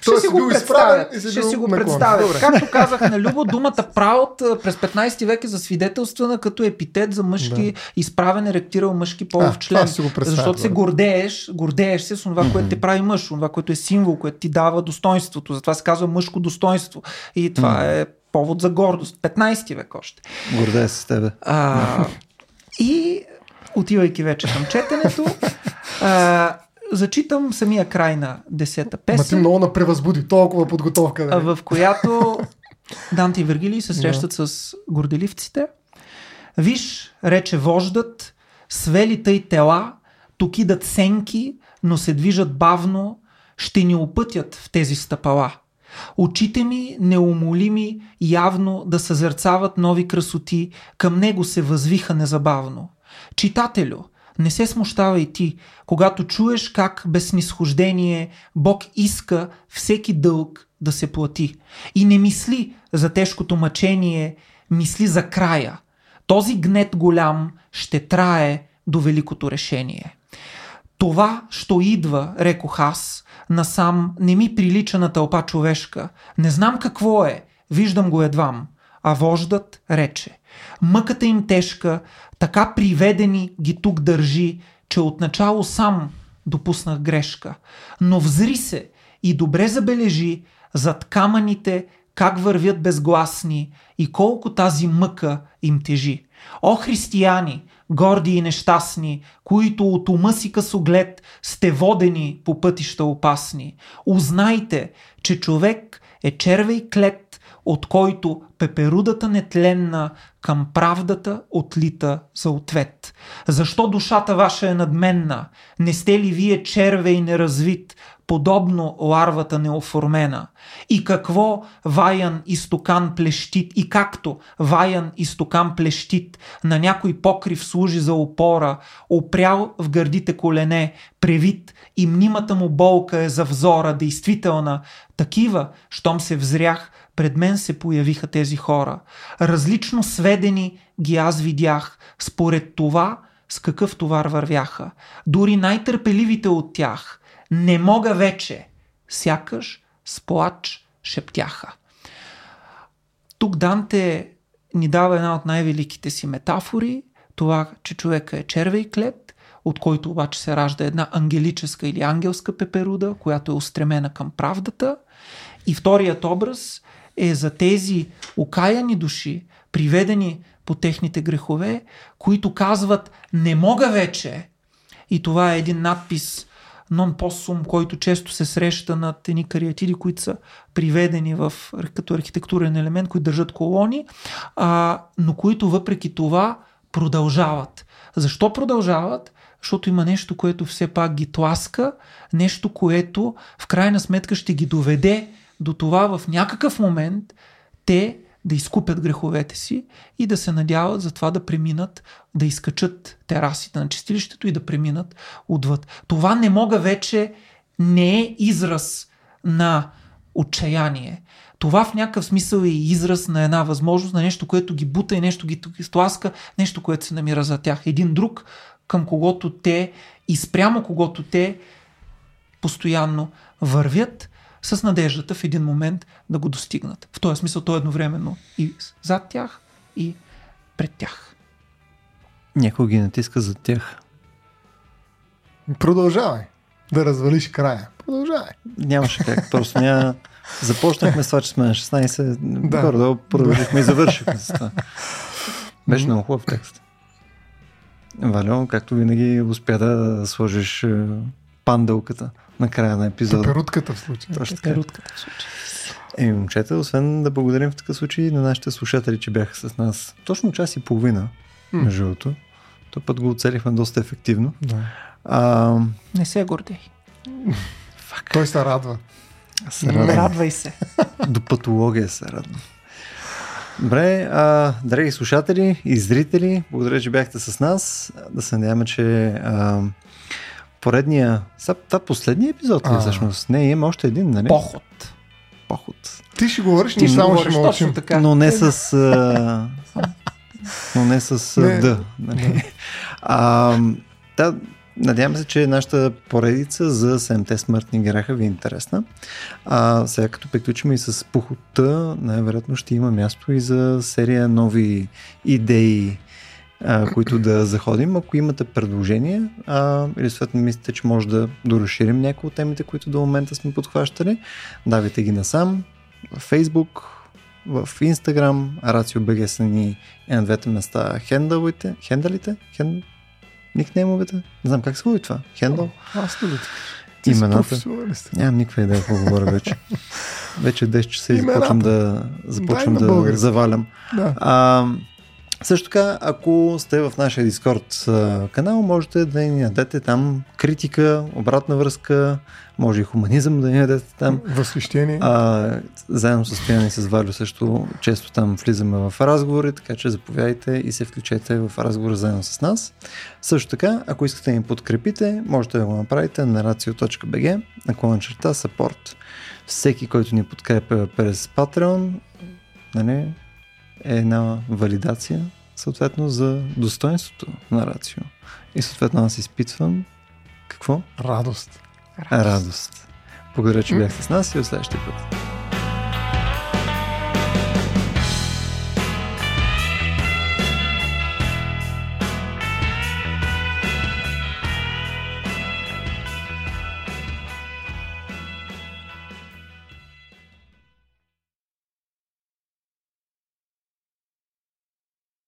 Ще си го представя. Ще си го представя. Както казах на Любо, думата праут през 15 век е засвидетелствана като епитет за мъжки да. изправен еректирал мъжки полов член. Защото се гордееш, гордееш се с това, което те прави мъж, това, което е символ, което ти дава достоинството. Затова се казва мъжко достоинство. И това е повод за гордост. 15 век още. Гордея се с тебе. А, и отивайки вече към четенето, а, зачитам самия край на десета песен. Ма ти много напревъзбуди, толкова подготовка. Да. В която Данте и Вергилий се срещат yeah. с горделивците. Виж, рече вождат, свели тъй тела, тук идат сенки, но се движат бавно, ще ни опътят в тези стъпала. Очите ми, неумолими, явно да съзерцават нови красоти, към него се възвиха незабавно. Читателю, не се смущавай ти, когато чуеш как без снисхождение Бог иска всеки дълг да се плати. И не мисли за тежкото мъчение, мисли за края. Този гнет голям ще трае до великото решение. Това, що идва, рекох аз, насам не ми прилича на тълпа човешка. Не знам какво е, виждам го едвам. А вождат рече. Мъката им тежка, така приведени ги тук държи, че отначало сам допуснах грешка. Но взри се и добре забележи зад камъните как вървят безгласни и колко тази мъка им тежи. О, християни, горди и нещастни, които от ума си късоглед сте водени по пътища опасни. Узнайте, че човек е червей клет, от който пеперудата нетленна към правдата отлита за ответ. Защо душата ваша е надменна? Не сте ли вие червей неразвит, подобно ларвата неоформена. И какво ваян истокан плещит, и както ваян истокан плещит, на някой покрив служи за опора, опрял в гърдите колене, превит и мнимата му болка е за взора, действителна. Такива, щом се взрях, пред мен се появиха тези хора. Различно сведени ги аз видях, според това, с какъв товар вървяха. Дори най-търпеливите от тях – не мога вече, сякаш с плач шептяха. Тук Данте ни дава една от най-великите си метафори, това, че човека е червей клет, от който обаче се ражда една ангелическа или ангелска пеперуда, която е устремена към правдата. И вторият образ е за тези окаяни души, приведени по техните грехове, които казват не мога вече. И това е един надпис нон-посум, който често се среща над едни кариатиди, които са приведени в, като архитектурен елемент, които държат колони, а, но които въпреки това продължават. Защо продължават? Защото има нещо, което все пак ги тласка, нещо, което в крайна сметка ще ги доведе до това в някакъв момент те да изкупят греховете си и да се надяват за това да преминат, да изкачат терасите на чистилището и да преминат отвъд. Това не мога вече не е израз на отчаяние. Това в някакъв смисъл е израз на една възможност, на нещо, което ги бута и нещо ги стласка, нещо, което се намира за тях. Един друг, към когото те и спрямо когото те постоянно вървят с надеждата в един момент да го достигнат. В този смисъл то е едновременно и зад тях, и пред тях. Някой ги натиска зад тях. Продължавай да развалиш края. Продължавай. Нямаше как. Просто няма... Започнахме с това, че сме на 16. Да. Горе-долу продължихме и завършихме с това. Беше много хубав текст. Валио, както винаги, успя да сложиш е, пандълката на края на епизода. Пеперутката в случая. Точно така. Пеперутката в случая. Еми, момчета, освен да благодарим в такъв случай на нашите слушатели, че бяха с нас точно час и половина, mm. между другото. То път го оцелихме доста ефективно. Да. А... Не се гордей. Фак. Той се радва. Се радва. Радвай се. До патология се радва. Добре, а, драги слушатели и зрители, благодаря, че бяхте с нас. Да се надяваме, че а, поредния, това последния епизод ли всъщност? Не, има още един, нали? Поход. Поход. Ти ще говориш, ние само ще мълчим. Така. Но не с... А, но не с не. Д. Нали? А, да, Надявам се, че нашата поредица за 7 смъртни греха ви е интересна. А сега като приключим и с пухота, най-вероятно ще има място и за серия нови идеи а, които да заходим. Ако имате предложения а, или съответно мислите, че може да доразширим някои от темите, които до момента сме подхващали, давайте ги насам. В Facebook, в Instagram, RACIO.BG са ни е на двете места хендалите, хендалите, хен... никнеймовете, не знам как се говори това, хендал. Аз не Имената. Нямам никаква идея какво говоря вече. Вече 10 часа и започвам да, започвам да завалям. Да. А, също така, ако сте в нашия Дискорд канал, можете да ни дадете там критика, обратна връзка, може и хуманизъм да ни дадете там. Възхищение. А, заедно с Стоян и с Валю също често там влизаме в разговори, така че заповядайте и се включете в разговор заедно с нас. Също така, ако искате да ни подкрепите, можете да го направите на racio.bg, наклона черта support. Всеки, който ни подкрепя през Patreon, нали, е една валидация, съответно, за достоинството на Рацио. И съответно аз изпитвам какво? Радост. Радост. Радост. Благодаря, че бяхте с нас и от следващия път.